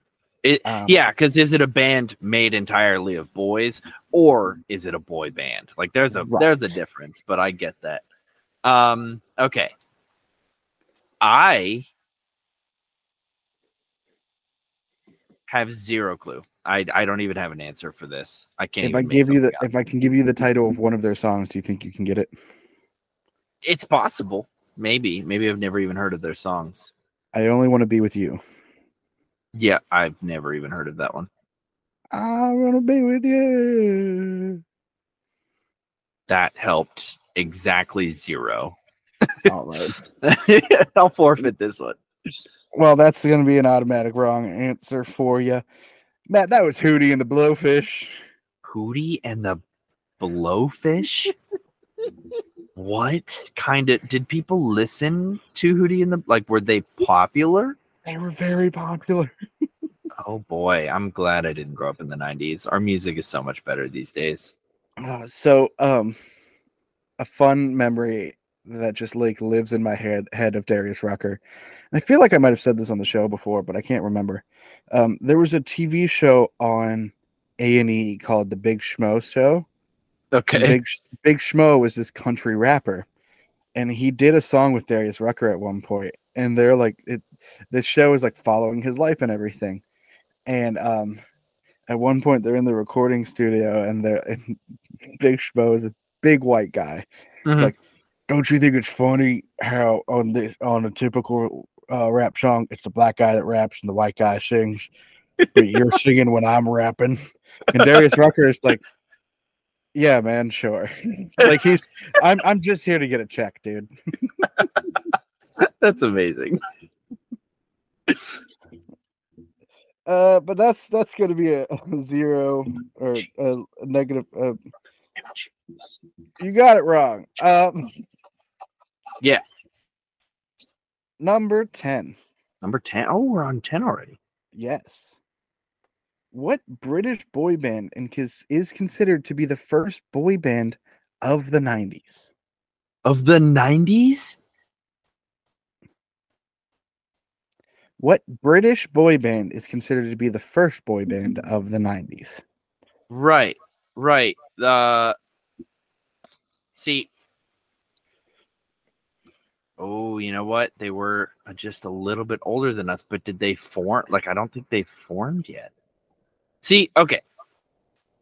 It, Um, yeah, because is it a band made entirely of boys or is it a boy band? Like there's a there's a difference, but I get that. Um, okay. I have zero clue. I I don't even have an answer for this. I can't. if i give you the up. if i can give you the title of one of their songs do you think you can get it it's possible. Maybe. Maybe I've never even heard of their songs. i only want to be with you Yeah, I've never even heard of that one. i want to be with you That helped exactly zero. all right [laughs] I'll forfeit this one. well that's going to be an automatic wrong answer for you matt that was hootie and the blowfish Hootie and the Blowfish? what kind of did people listen to Hootie and the like were they popular? They were very popular [laughs] Oh boy, I'm glad I didn't grow up in the 90s. Our music is so much better these days. Uh, so um a fun memory that just like lives in my head head of Darius Rucker. And I feel like I might have said this on the show before, but I can't remember. Um there was a TV show on A&E called The Big Schmo Show And Okay. Big Big Schmo was this country rapper, and he did a song with Darius Rucker at one point, and they're like, it. This show is like following his life and everything, and um, at one point they're in the recording studio, and they're [laughs] and Big Schmo is a big white guy. Mhm. like, Don't you think it's funny how on this on a typical uh, rap song, it's the black guy that raps and the white guy sings, but you're [laughs] singing when I'm rapping, and Darius Rucker is like. Yeah, man, sure. [laughs] like he's I'm I'm just here to get a check, dude. That's amazing. Uh but that's that's gonna be a, a zero or a, a negative uh, you got it wrong. Um Yeah. Number 10. Number 10. Oh, we're on 10 already. Yes. What British boy band and is, is considered to be the first boy band of the 90s? Of the 90s? What British boy band is considered to be the first boy band of the 90s? Right. Right. Uh see. Oh, you know what? They were uh, just a little bit older than us, but did they form like I don't think they formed yet. See, okay.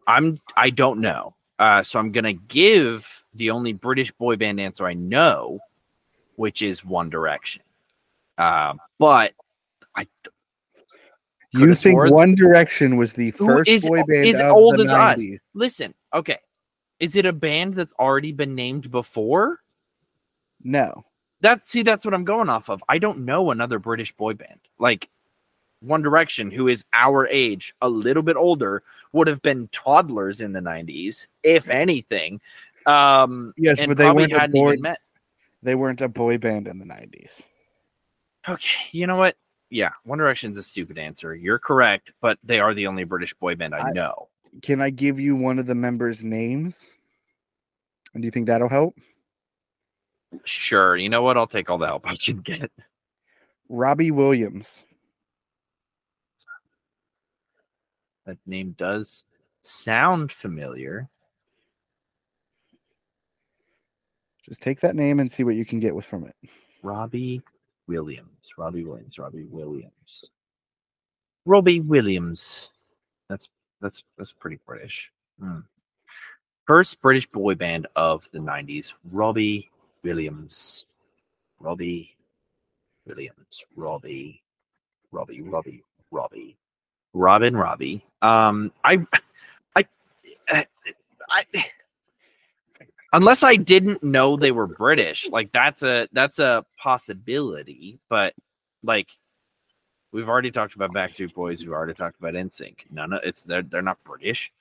I'm I don't know. Uh so I'm going to give the only British boy band answer I know, which is One Direction. Uh but I You think One Direction was the first is- boy band is of old the as us? 90s? listen, okay. Is it a band that's already been named before? No. That's see, that's what I'm going off of. I don't know another British boy band. Like One Direction, who is our age, a little bit older, would have been toddlers in the 90s, if anything. Um Yes, but they weren't a boy- even met. They weren't a boy band in the 90s. Okay, you know what? Yeah, One Direction's a stupid answer. You're correct, but they are the only British boy band I I- know. Can I give you one of the members' names? And do you think that'll help? Sure, you know what? I'll take all the help I can get. Robbie Williams. That name does sound familiar. Just take that name and see what you can get with from it. Robbie Williams. Robbie Williams. Robbie Williams. Robbie Williams. That's that's that's pretty British. Hmm. First British boy band of the '90s. Robbie Williams. Robbie Williams. Robbie. Robbie. Robbie. Robbie. Robin. Robbie. Um. I. I. I. I unless I didn't know they were British, like that's a that's a possibility. But like we've already talked about Backstreet Boys, we've already talked about NSYNC. None of it's they're they're not British.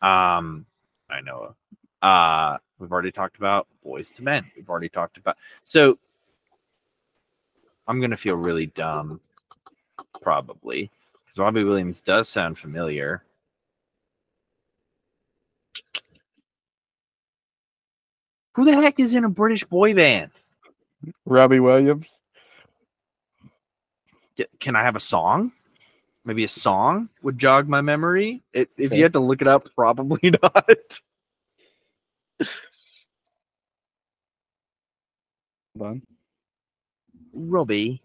Um, I know. Uh, we've already talked about Boyz II Men. We've already talked about so. I'm gonna feel really dumb, probably, because Robbie Williams does sound familiar. Who the heck is in a British boy band? Robbie Williams. Can I have a song? Maybe a song would jog my memory. It, if Okay. you had to look it up, probably [laughs] not. Hold on. Robbie,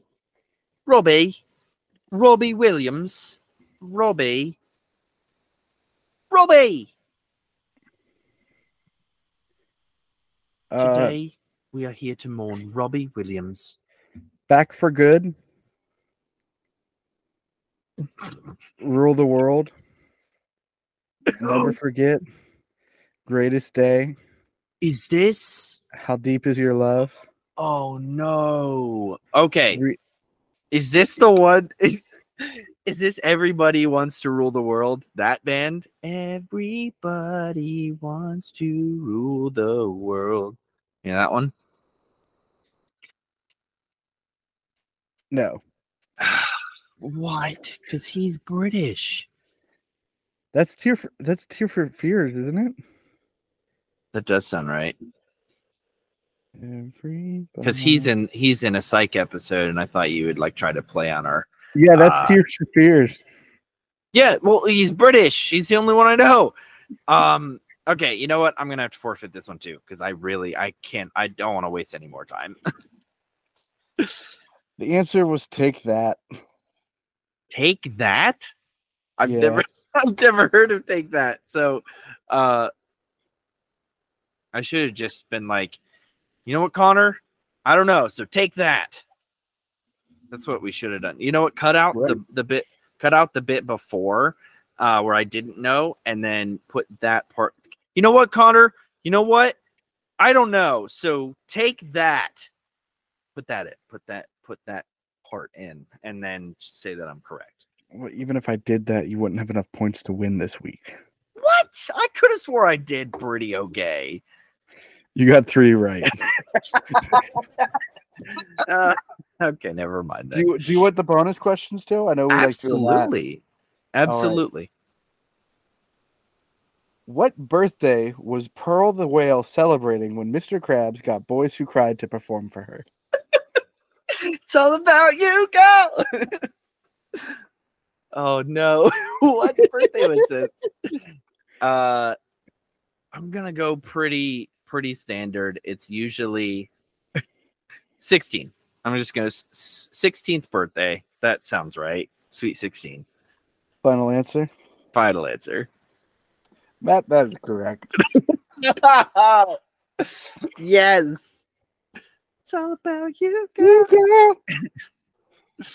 Robbie, Robbie Williams, Robbie, Robbie. Uh, Today we are here to mourn Robbie Williams. Back for Good. Rule the World. Never [laughs] Forget. Greatest Day. Is this? How Deep Is Your Love? Oh no. Okay. Re- Is this the one? [laughs] Is is this everybody wants to rule the world? That band? Everybody wants to rule the world. Yeah, that one. no. [sighs] What? Because he's British. That's Tear for that's Tear for Fears, isn't it? That does sound right. Because he's in he's in a psych episode, and I thought you would like try to play on our. Yeah, that's uh, Tears for Fears. Yeah, well, he's British. He's the only one I know. Um, Okay, you know what? I'm gonna have to forfeit this one too because I really I can't. I don't want to waste any more time. [laughs] The answer was take that. take that. I've Yeah. never [laughs] I've never heard of take that. So uh I should have just been like, you know what, Connor? I don't know. So take that. That's what we should have done. You know what? Cut out the, the bit cut out the bit before uh where I didn't know and then put that part. You know what, Connor? You know what? I don't know. So take that. Put that in. Put that put that part in and then say that I'm correct. Well, even if I did that, you wouldn't have enough points to win this week. What? I could have swore I did pretty okay. You got three right. [laughs] Uh, okay, never mind do that. you do you want the bonus questions too? I know we like doing that. Absolutely. Absolutely. What birthday was Pearl the whale celebrating when Mr. Krabs got Boys Who Cried to perform for her? It's all about you, girl. [laughs] oh no. [laughs] what birthday was this? [laughs] Uh I'm gonna go pretty pretty standard. It's usually 16. I'm just gonna s- s- 16th birthday. That sounds right. Sweet 16. Final answer. Final answer. Matt, that is correct. [laughs] yes. It's all about you, girl. You girl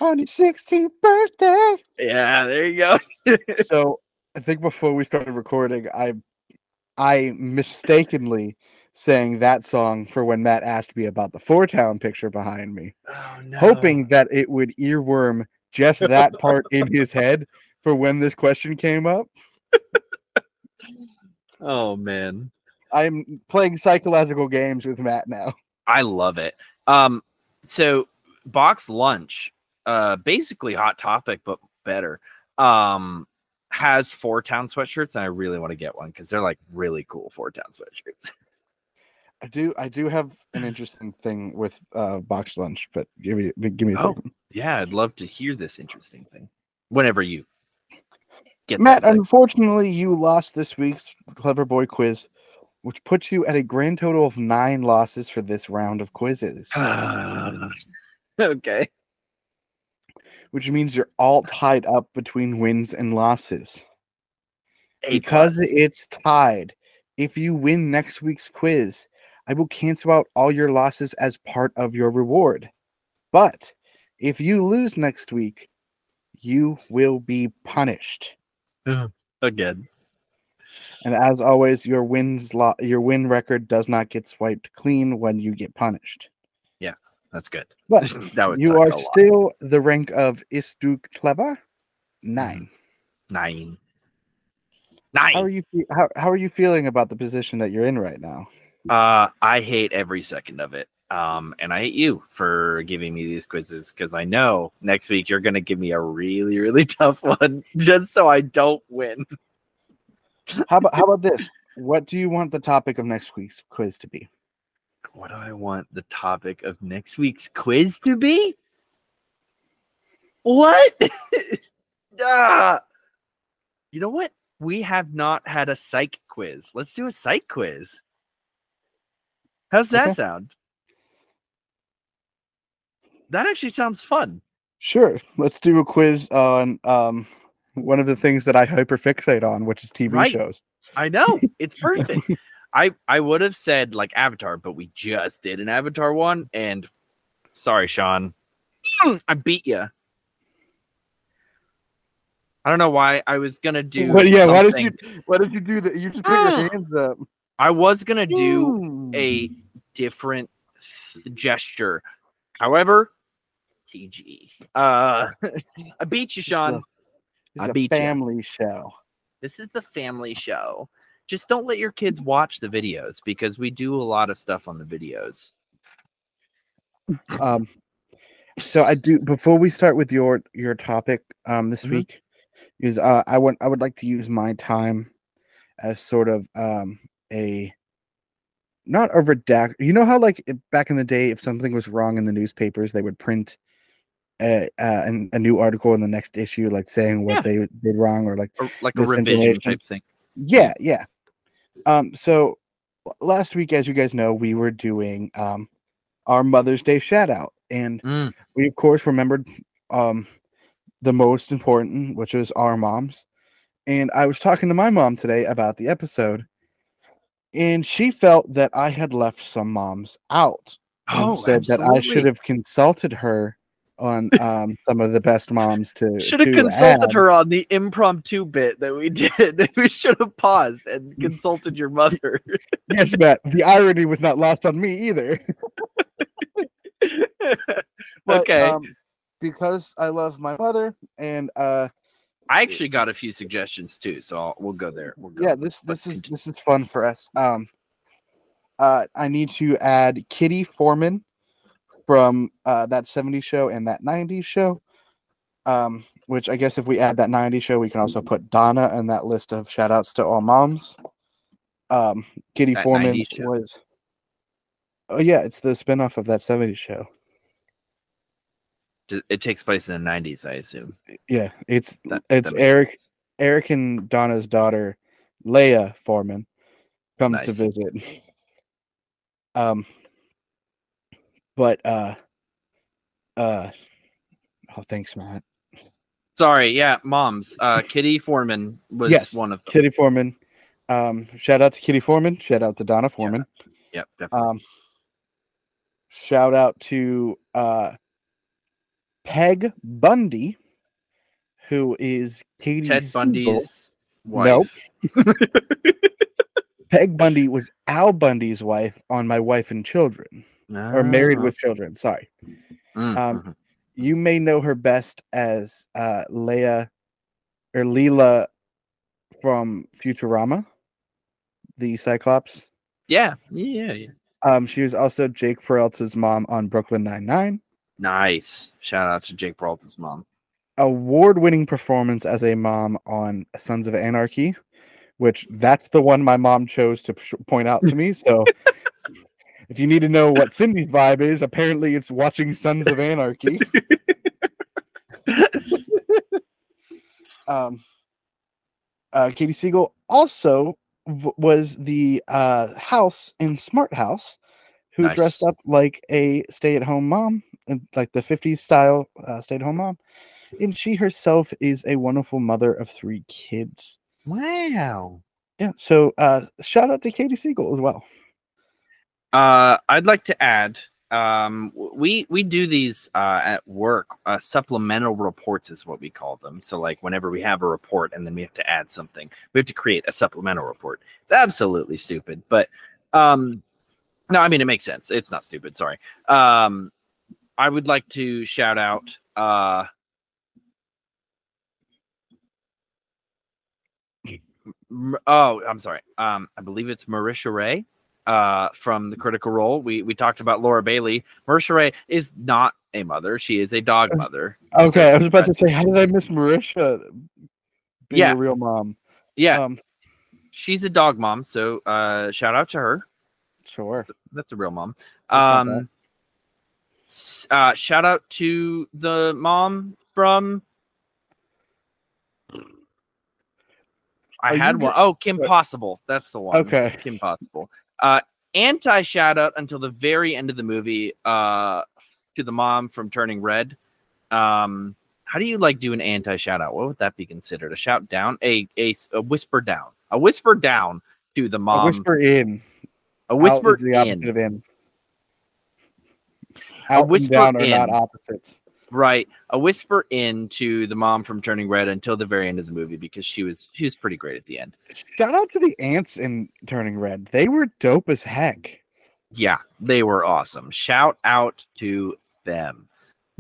[laughs] on your 16th birthday. Yeah, there you go. [laughs] so I think before we started recording, I I mistakenly sang that song for when Matt asked me about the Four Town picture behind me, Oh, no. hoping that it would earworm just that part in his head for when this question came up. [laughs] Oh man. I'm playing psychological games with Matt now. I love it. Um, so box lunch, uh, basically hot topic, but better. Um, has four town sweatshirts, and I really want to get one because they're like really cool four town sweatshirts. [laughs] I do I do have an [sighs] interesting thing with uh box lunch, but give me give me a Oh, second. Yeah, I'd love to hear this interesting thing. Whenever you get Matt, unfortunately, you lost this week's Clever Boy quiz, which puts you at a grand total of nine losses for this round of quizzes, [sighs] okay. which means you're all tied up between wins and losses. A because plus. it's tied, if you win next week's quiz, I will cancel out all your losses as part of your reward. But if you lose next week, you will be punished. again. And as always, your wins lo- your win record does not get swiped clean when you get punished. Yeah, that's good. But [laughs] that would you are still the rank of Istu Clever mm-hmm. nine. nine. How are you fe- how, how are you feeling about the position that you're in right now? Uh, I hate every second of it. Um, and I hate you for giving me these quizzes because I know next week you're gonna give me a really, really [laughs] tough one just so I don't win. How about how about this? What do you want the topic of next week's quiz to be? What do I want the topic of next week's quiz to be? What? [laughs] ah. You know what? We have not had a psych quiz. Let's do a psych quiz. How's that Okay. sound? That actually sounds fun. Sure. Let's do a quiz on um one of the things that I hyperfixate on, which is TV Right. shows. I know [laughs] it's perfect. I I would have said like Avatar, but we just did an Avatar one, and sorry, Sean, Mm, I beat you. I don't know why I was gonna do. What, yeah, why did you why did you do that? You just put Ah. your hands up. I was gonna do a Mm. Different gesture. However, TG. Uh, [laughs] I beat you, Sean. It's I a beat ya. family show. This is the family show. Just don't let your kids watch the videos because we do a lot of stuff on the videos. Um, so I do before we start with your your topic um this Mhm. week is uh I want I would like to use my time as sort of um a not a redact. You know how like back in the day, if something was wrong in the newspapers, they would print a uh, an, a new article in the next issue, like saying what Yeah. they did wrong or like Or like a revision type thing. yeah yeah. Um, so last week, as you guys know, we were doing um our Mother's Day shout out, and Mm, we of course remembered um the most important, which was our moms. And I was talking to my mom today about the episode, and she felt that I had left some moms out and Oh, said that I should have consulted her on um, some of the best moms to [laughs] should have consulted add. her on the impromptu bit that we [laughs] did. [laughs] we should have paused and consulted your mother. Yes, Matt. The irony was not lost on me either. But, okay. um, because I love my mother, and uh, I actually got a few suggestions too, so I'll, we'll go there. We'll go. yeah, this this is this is fun for us. Um, uh, I need to add Kitty Forman from uh, that 70s show and that 90s show. Um, which I guess if we add that 90s show, we can also put Donna in that list of shout outs to all moms. Um, Kitty That Forman was. Oh yeah, it's the spinoff of that 70s show. It takes place in the '90s, I assume. Yeah, it's That, it's that Eric sense. Eric and Donna's daughter, Leia Forman, comes to visit. Um, but uh, uh, oh, thanks, Matt. Sorry, yeah, moms. Uh, [laughs] Kitty Forman was Yes, one of them. Kitty Forman. Um, shout out to Kitty Forman. Shout out to Donna Forman. Yep, definitely. Um, shout out to uh, Peg Bundy, who is Katey Ted Sagal. Bundy's wife. Nope. [laughs] Peg Bundy was Al Bundy's wife on My Wife and Children, or Married Ah. with Children. Sorry. Mm, um, mhm. You may know her best as uh, Leia or Leela from Futurama, the Cyclops. Yeah, yeah, yeah. Um, she was also Jake Peralta's mom on Brooklyn Nine Nine. Nice. Shout out to Jake Peralta's mom. Award-winning performance as a mom on Sons of Anarchy, which that's the one my mom chose to point out to me. So, [laughs] if you need to know what Cindy's vibe is, apparently it's watching Sons of Anarchy. [laughs] um, uh, Katey Sagal also v- was the uh, house in Smart House who Nice. dressed up like a stay-at-home mom, and like the 50s style uh, stay-at-home mom. And she herself is a wonderful mother of three kids. Wow. Yeah. So uh, shout out to Katey Sagal as well. Uh, I'd like to add, um, we we do these uh, at work. Uh, supplemental reports is what we call them. So, like, whenever we have a report and then we have to add something, we have to create a supplemental report. It's absolutely stupid, but um, no, I mean it makes sense. It's not stupid. Sorry. Um, I would like to shout out. Uh, oh, I'm sorry. Um, I believe it's Marisha Ray uh, from the Critical Role. We we talked about Laura Bailey. Marisha Ray is not a mother; she is a dog mother. Okay, I was about to say, how did I miss Marisha being Yeah. a real mom? Yeah, Um, she's a dog mom. So uh, shout out to her. sure. That's a, that's a real mom. Um, uh, shout out to the mom from. I Are had one. just- Oh, Kim what- Possible. That's the one. Okay. Kim Possible. Uh, anti shout out until the very end of the movie. Uh, to the mom from Turning Red. Um, how do you like do an anti shout out? What would that be considered? A shout down? A a whisper down? A whisper down to the mom. a whisper in. A whisper is the opposite in. Out whisper and down are not in. opposites. Right. A whisper in to the mom from Turning Red until the very end of the movie because she was she was pretty great at the end. Shout out to the ants in Turning Red. They were dope as heck. Yeah, they were awesome. Shout out to them.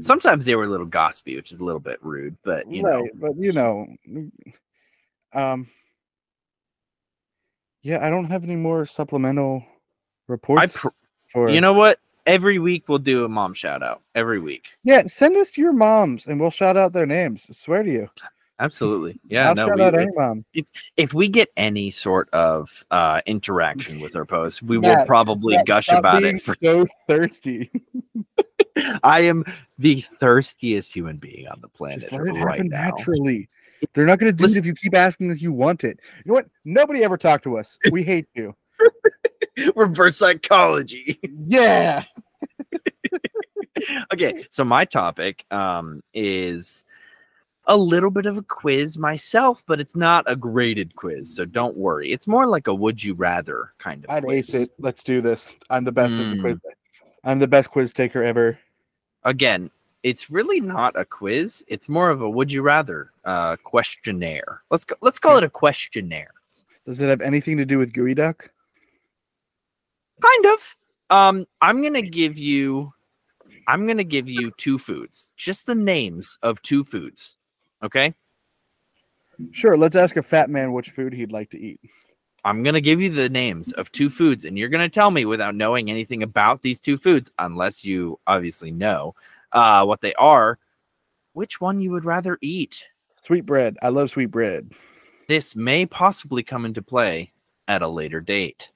Sometimes they were a little gossipy, which is a little bit rude, but you know, but you know, um, yeah, I don't have any more supplemental reports pr- for you know what? Every week we'll do a mom shout out. Every week. Yeah, send us your moms and we'll shout out their names. I swear to you. Absolutely. Yeah. I'll no, shout we, out we- any mom. if we get any sort of uh interaction with our posts, we will probably Matt, gush about it. For, so thirsty. [laughs] I am the thirstiest human being on the planet Just let it right happen now. naturally. They're not going to do Listen- it if you keep asking if you want it. You know what? Nobody ever talked to us. We hate you. [laughs] Reverse psychology. Yeah. [laughs] okay, so my topic um is a little bit of a quiz myself, but it's not a graded quiz, so don't worry. It's more like a would you rather kind of I'd quiz. ace it. Let's do this. I'm the best at the Mm. quiz. I'm the best quiz taker ever. Again, it's really not a quiz. It's more of a would you rather uh questionnaire. Let's go let's call it a questionnaire. Does it have anything to do with geoduck? Kind of. Um, I'm gonna give you I'm gonna give you two foods. Just the names of two foods. Okay? Sure. Let's ask a fat man which food he'd like to eat. I'm going to give you the names of two foods, and you're going to tell me without knowing anything about these two foods, unless you obviously know uh, what they are, which one you would rather eat. Sweet bread. I love sweet bread. This may possibly come into play at a later date.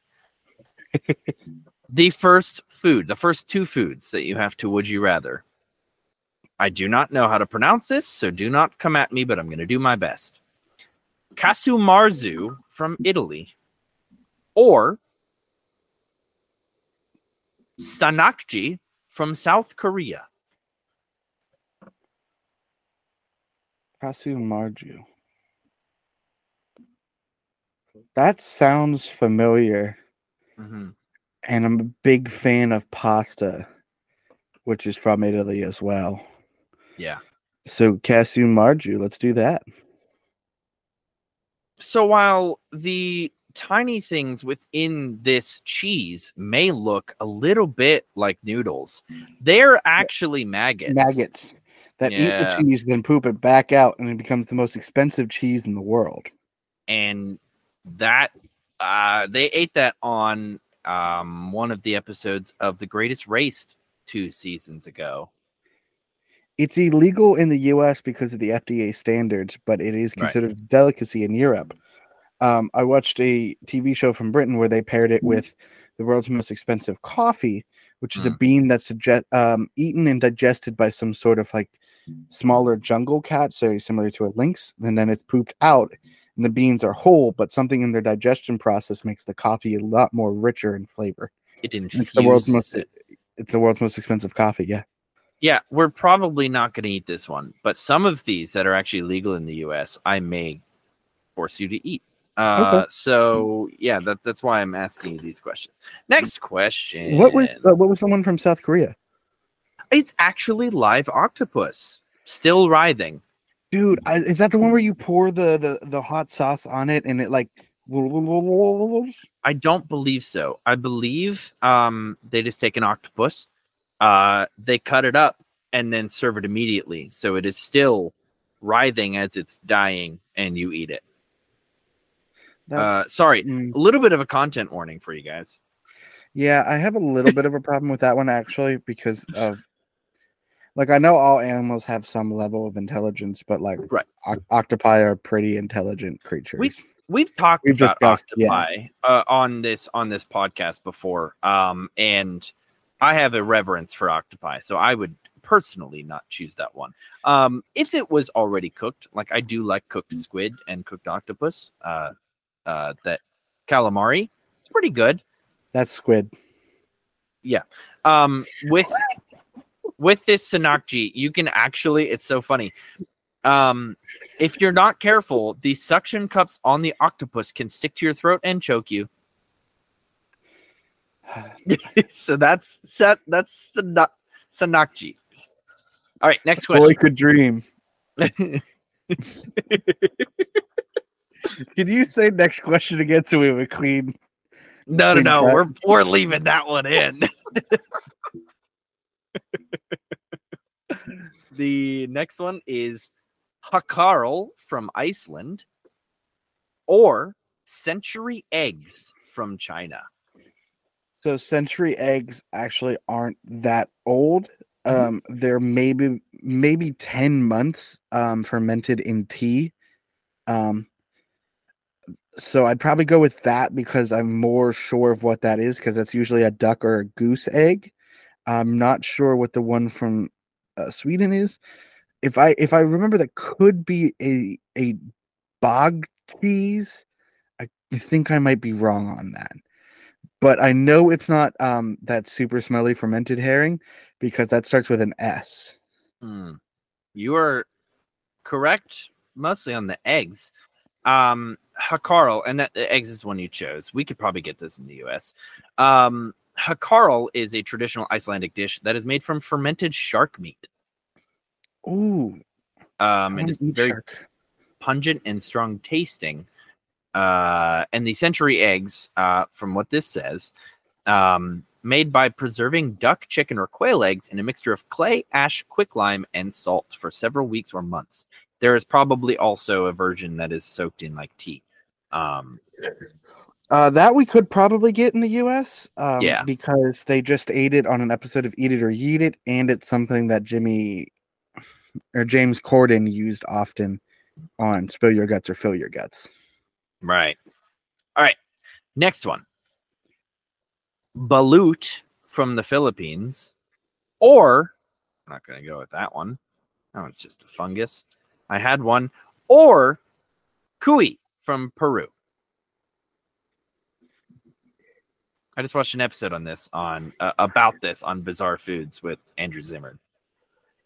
The first food, the first two foods that you have to would you rather. I do not know how to pronounce this, so do not come at me, but I'm going to do my best. casu marzu from Italy or sannakji from South Korea. Casumarju. That sounds familiar. Mhm. And I'm a big fan of pasta, which is from Italy as well. Yeah. So Kasu Marju, let's do that. So while the tiny things within this cheese may look a little bit like noodles, they're actually maggots. Maggots that eat the cheese, then poop it back out, and it becomes the most expensive cheese in the world. and that uh they ate that on um one of the episodes of the greatest race two seasons ago It's illegal in the US because of the FDA standards, but it is Right. considered a delicacy in Europe. Um, I watched a TV show from Britain where they paired it with the world's most expensive coffee, which is a Mm. bean that's um, eaten and digested by some sort of like smaller jungle cat, so similar to a lynx. And then it's pooped out, and the beans are whole, but something in their digestion process makes the coffee a lot more richer in flavor. it It's the world's most it. it's the world's most expensive coffee. Yeah. yeah we're probably not going to eat this one but some of these that are actually legal in the us i may force you to eat uh so yeah that, that's why i'm asking you these questions next question What was uh, what was the one from South Korea? it's actually live octopus still writhing Dude, I, is that the one where you pour the, the the hot sauce on it and it like? I don't believe so. I believe um they just take an octopus, uh they cut it up and then serve it immediately. So it is still writhing as it's dying and you eat it. Uh sorry, mm, a little bit of a content warning for you guys. yeah, I have a little bit of a problem with that one actually because of like I know all animals have some level of intelligence, but like Right. oc- octopi are pretty intelligent creatures. We've talked We've about discussed, yeah. uh, on this on this podcast before. Um and I have a reverence for octopi, so I would personally not choose that one. Um, if it was already cooked, like I do like cooked squid and cooked octopus, uh, uh, that calamari, it's pretty good. That's squid. Yeah. Um, with with this sannakji, you can actually, it's so funny. Um, if you're not careful, the suction cups on the octopus can stick to your throat and choke you. [laughs] so that's set. That's Sana- sannakji. All right, next question. Boy could dream. [laughs] Can you say next question again so we have a clean? No, no, no. We're we're leaving that one in. [laughs] [laughs] the next one is Hakarl from Iceland or Century Eggs from China. So century eggs actually aren't that old. Um, they're maybe maybe ten months um, fermented in tea. Um, so I'd probably go with that because I'm more sure of what that is because that's usually a duck or a goose egg. I'm not sure what the one from uh, Sweden is. if I if I remember that could be a a bog cheese. I think I might be wrong on that. But I know it's not um that super smelly fermented herring because that starts with an S. Hmm. You are correct mostly on the eggs. Um, Hakarl, and that the eggs is one you chose. We could probably get this in the US. Um, Hakarl is a traditional Icelandic dish that is made from fermented shark meat. Ooh, Um, and wanna it's very shark. pungent and strong tasting. Uh, and the century eggs, uh, from what this says, um, made by preserving duck, chicken, or quail eggs in a mixture of clay, ash, quicklime, and salt for several weeks or months. There is probably also a version that is soaked in like tea. Um, Uh, that we could probably get in the US. Um, Yeah. because they just ate it on an episode of Eat It or Yeet It, and it's something that Jimmy or James Corden used often on Spill Your Guts or Fill Your Guts. right. All right. Next one. Balut from the Philippines, or I'm not going to go with that one. Oh, it's just a fungus. I had one, or Cuy from Peru. I just watched an episode on this on uh, about this on Bizarre Foods with Andrew Zimmern.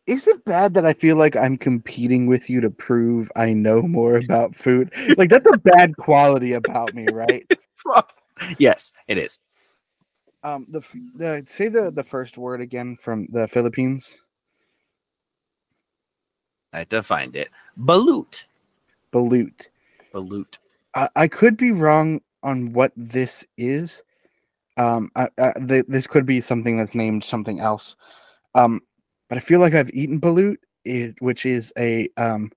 Is it bad that I feel like I'm competing with you to prove I know more about food? Like that's a bad quality about me, right? [laughs] yes, it is. Um, the, the say the the first word again from the Philippines. I had to find it. Balut. Balut. Balut. I, I could be wrong on what this is. Um, I, I, th- this could be something that's named something else. Um, but I feel like I've eaten balut, it, which is a um,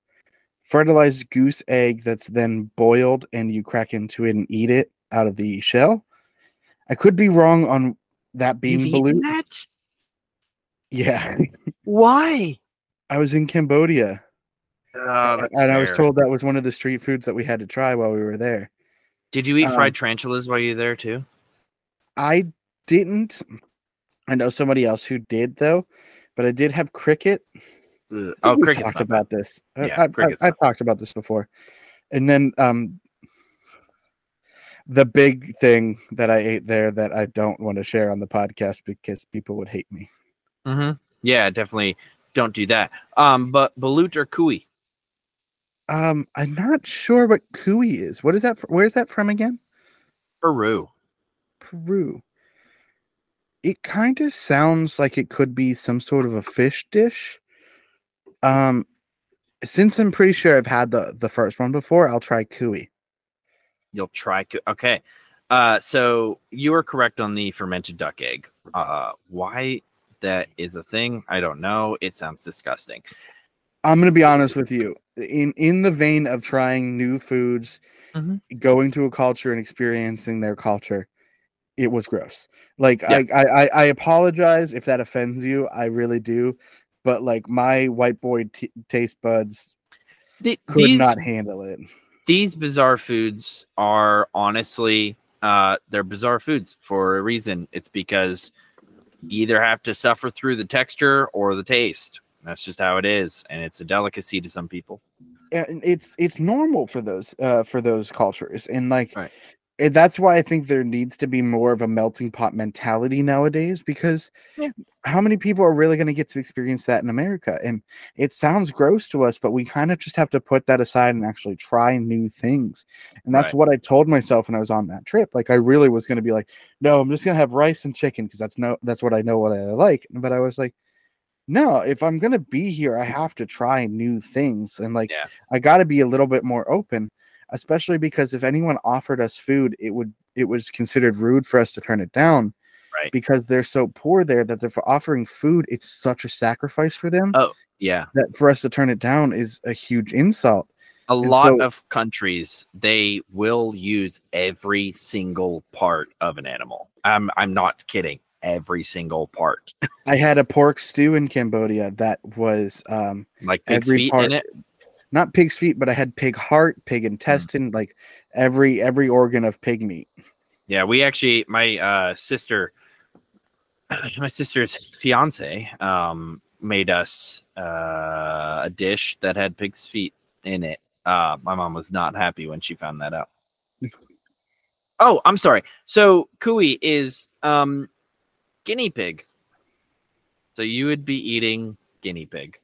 fertilized goose egg that's then boiled and you crack into it and eat it out of the shell. I could be wrong on that being You've eaten balut. that? Yeah, [laughs] Why? I was in Cambodia Oh, that's and I was told that was one of the street foods that we had to try while we were there. Did you eat um, fried tarantulas while you were there too? I didn't. I know somebody else who did though, but I did have cricket. Ugh. I Oh, we've talked not about this. Yeah, I, I, I've talked about this before, and then um, the big thing that I ate there that I don't want to share on the podcast because people would hate me. Mm-hmm. Yeah, definitely don't do that. Um, but balut or cuy? Um, I'm not sure what cuy is. What is that? fr- Where is that from again? Peru. Peru. It kind of sounds like it could be some sort of a fish dish. Um, since I'm pretty sure I've had the the first one before, I'll try cuy. You'll try. Cuy. Okay. Uh, so you were correct on the fermented duck egg. Uh, why that is a thing, I don't know. It sounds disgusting. I'm gonna be honest with you. In in the vein of trying new foods, Mhm. going to a culture and experiencing their culture, it was gross. Like Yeah. I, I I apologize if that offends you. I really do. But like my white boy t- taste buds The- could these not handle it. these bizarre foods are honestly uh they're bizarre foods for a reason it's because you either have to suffer through the texture or the taste that's just how it is and it's a delicacy to some people and it's it's normal for those uh for those cultures and like Right. And that's why i think there needs to be more of a melting pot mentality nowadays because Yeah. how many people are really going to get to experience that in america? And it sounds gross to us but we kind of just have to put that aside and actually try new things. And that's Right. what i told myself when i was on that trip. Like i really was going to be like no i'm just going to have rice and chicken because that's no that's what i know what i like. But i was like no if i'm going to be here i mm. have to try new things. And like Yeah. I got to be a little bit more open, especially because if anyone offered us food, it would it was considered rude for us to turn it down. Right. Because they're so poor there that they're offering food, it's such a sacrifice for them Oh. yeah that for us to turn it down is a huge insult. a And lot so- of countries they will use every single part of an animal i'm i'm not kidding every single part [laughs] I had a pork stew in Cambodia that was um like Every feet part- in it not pig's feet, but I had pig heart, Mm. pig intestine, like every every organ of pig meat. Yeah, we actually my uh sister [coughs] my sister's fiance um made us uh, a dish that had pig's feet in it. Uh, my mom was not happy when she found that out. [laughs] oh, I'm sorry. So cuy is um, guinea pig. So you would be eating guinea pig.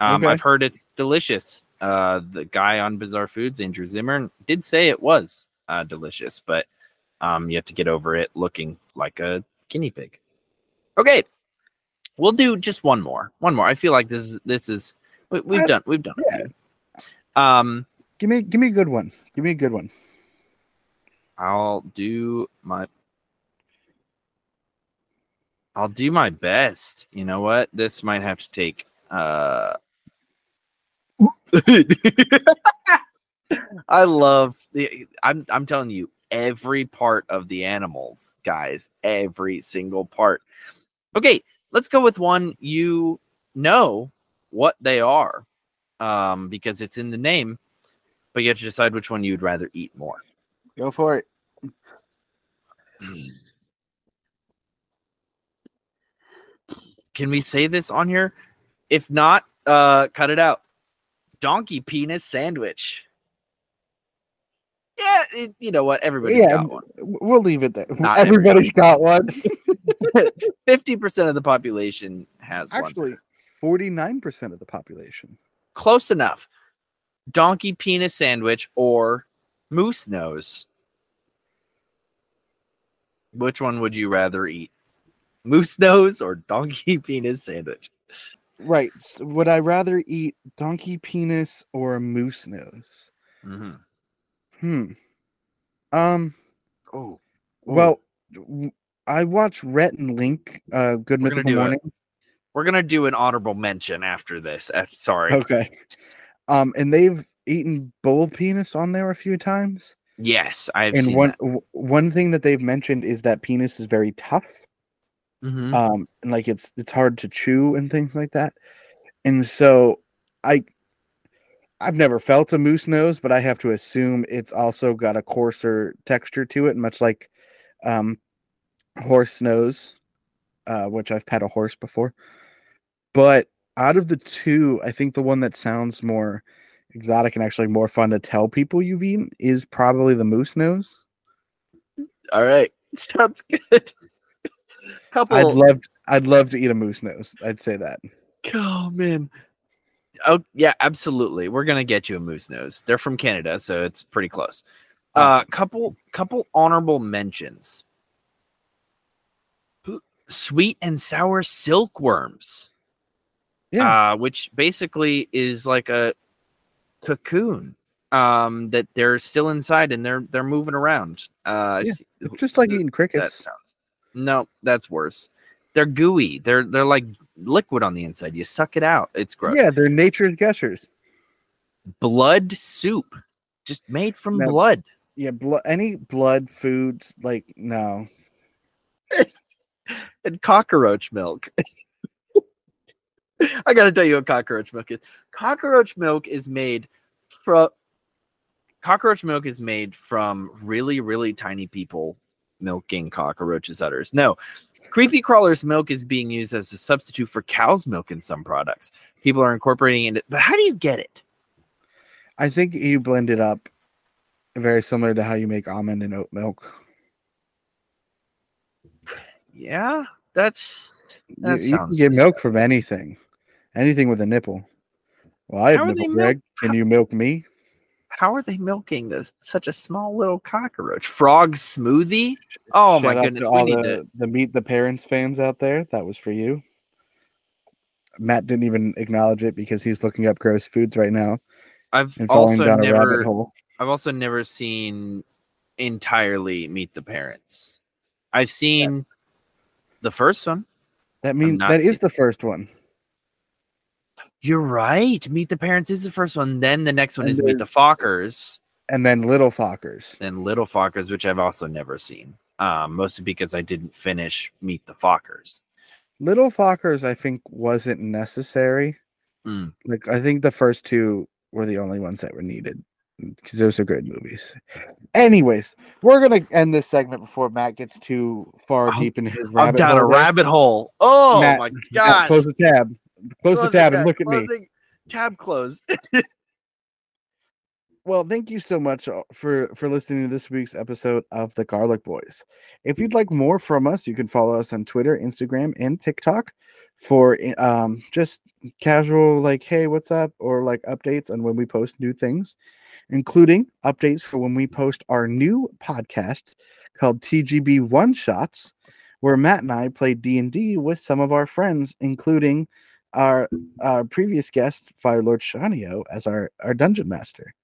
Um, Okay. I've heard it's delicious. Uh, the guy on Bizarre Foods, Andrew Zimmern, did say it was uh, delicious, but um, you have to get over it looking like a guinea pig. Okay, we'll do just one more. One more. I feel like this is this is we, we've I- done we've done. yeah. Um, Give me give me a good one. Give me a good one. I'll do my I'll do my best. You know what? This might have to take uh [laughs] I love the I'm I'm telling you every part of the animals, guys, every single part. Okay, let's go with one you know what they are. Um because it's in the name, but you have to decide which one you'd rather eat more. Go for it. Can we say this on here? If not, uh cut it out. Donkey penis sandwich. Yeah, it, you know what? Everybody's Yeah, got one. We'll leave it there. Not Everybody's got one. [laughs] Fifty percent of the population has. Actually, forty nine percent of the population. Close enough. Donkey penis sandwich or moose nose. Which one would you rather eat? Moose nose or donkey [laughs] penis sandwich? Right. s- would I rather eat donkey penis or a moose nose? Mm-hmm. Hmm. Um. Oh, Well, I watched Rhett and Link. Uh, Good We're Mythical. Morning. we're gonna do an honorable mention after this. Uh, sorry. Okay. Um, and they've eaten bull penis on there a few times. Yes, I've and seen one that. w- one thing that they've mentioned is that penis is very tough. Mhm. um and like it's it's hard to chew and things like that and so i i've never felt a moose nose but i have to assume it's also got a coarser texture to it much like um horse nose uh which i've pet a horse before but out of the two i think the one that sounds more exotic and actually more fun to tell people you've eaten is probably the moose nose All right, [laughs] sounds good. Couple. i'd love i'd love to eat a moose nose i'd say that Oh man. Oh yeah, absolutely. We're gonna get you a moose nose. They're from Canada, so it's pretty close. Uh, Awesome. couple couple honorable mentions. Sweet and sour silkworms. Yeah. Uh, which basically is like a cocoon. Um, that they're still inside and they're they're moving around. Uh, Yeah, just like eating that crickets sounds no, that's worse. They're gooey. They're they're like liquid on the inside. You suck it out. It's gross. Yeah, they're nature's gushers. Blood soup, just made from No. blood. Yeah, blo- any blood foods like no. [laughs] and cockroach milk. [laughs] I gotta tell you what cockroach milk is. Cockroach milk is made from cockroach milk is made from really, really tiny people milking cockroaches' udders. No, creepy crawlers milk is being used as a substitute for cow's milk in some products. People are incorporating it, but how do you get it? I think you blend it up very similar to how you make almond and oat milk. Yeah, that's You, That you can get milk from anything. Anything with a nipple. Well, I have How are they nipple, milk- Can you milk me? How are they milking this such a small little cockroach frog smoothie? Oh my Shout out goodness, to we all need the, to. the Meet the Parents fans out there. That was for you. Matt didn't even acknowledge it because he's looking up gross foods right now I've also never. I've also never seen entirely Meet the Parents. I've seen the first one. That means that is the first one. You're right. Meet the Parents is the first one. Then the next one And is Meet the Fockers. And then Little Fockers. And Little Fockers, which I've also never seen. Um, mostly because I didn't finish Meet the Fockers. Little Fockers, I think, wasn't necessary. Mm. Like, I think the first two were the only ones that were needed because those are good movies. Anyways, we're gonna end this segment before Matt gets too far I'm- deep in his I'm rabbit down a hole there. rabbit hole. Oh Matt- my god! close the tab. Close the tab and look at me. closing- Tab closed. [laughs] Well, thank you so much uh, for for listening to this week's episode of the Garlic Boys. If you'd like more from us, you can follow us on Twitter, Instagram, and TikTok for um just casual like hey, what's up or like updates on when we post new things, including updates for when we post our new podcast called TGB One Shots, where Matt and I play D&D with some of our friends including our our previous guest Firelord Shanio as our our dungeon master.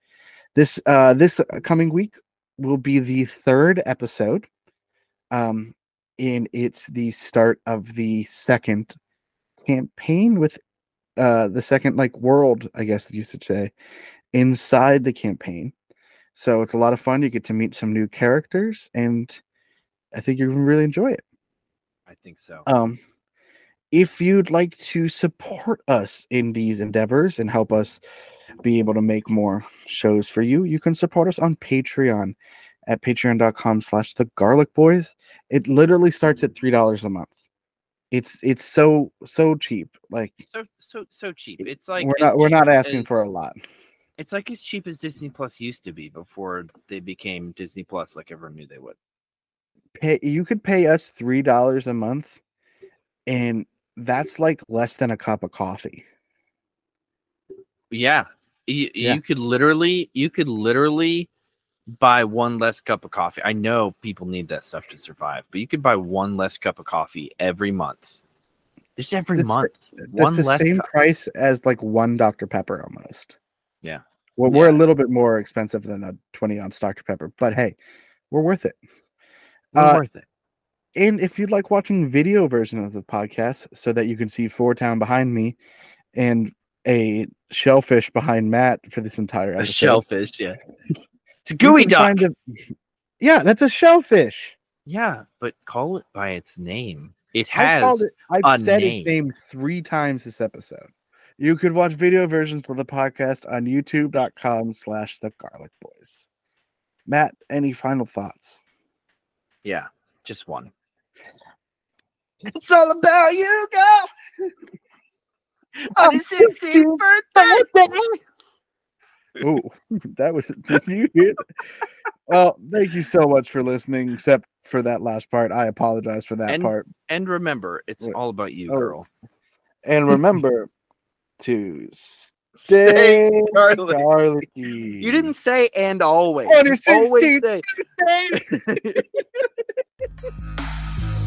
This uh this coming week will be the third episode. Um and it's the start of the second campaign with uh the second like world, I guess you should say, inside the campaign. So it's a lot of fun. You get to meet some new characters and I think you're gonna really enjoy it. I think so. Um, if you'd like to support us in these endeavors and help us be able to make more shows for you, you can support us on Patreon at patreon.com slash the garlic boys. It literally starts at three dollars a month. It's it's so so cheap. Like so so so cheap. It's like we're not we're not asking for a lot. It's like as cheap as Disney Plus used to be before they became Disney Plus, like everyone knew they would. Pay you could pay us three dollars a month, and that's like less than a cup of coffee. Yeah. You, Yeah. you could literally you could literally buy one less cup of coffee. I know people need that stuff to survive, but you could buy one less cup of coffee every month. Just every That's the- month. That's one the less same cup. price as like one Dr. Pepper almost. Yeah. Well, we're a little bit more expensive than a 20 ounce Dr. Pepper, but hey, we're worth it. We're Uh, worth it. And if you'd like watching video version of the podcast so that you can see Four Town behind me and a shellfish behind Matt for this entire episode. A shellfish, yeah. [laughs] It's a geoduck. a- [laughs] yeah, that's a shellfish. Yeah, but call it by its name. It has it, I've said name. its name three times this episode. You could watch video versions of the podcast on youtube.com slash the garlic boys. Matt, any final thoughts? yeah, just one. It's all about you, girl. [laughs] On your 16th birthday. Oh, [laughs] that was did you hear? Well, thank you so much for listening, except for that last part. I apologize for that And- part. And remember, it's Wait. all about you, Oh, girl. And remember to Stay stay garlic. garlicky. You didn't say and always. On your You always 16th say- [laughs]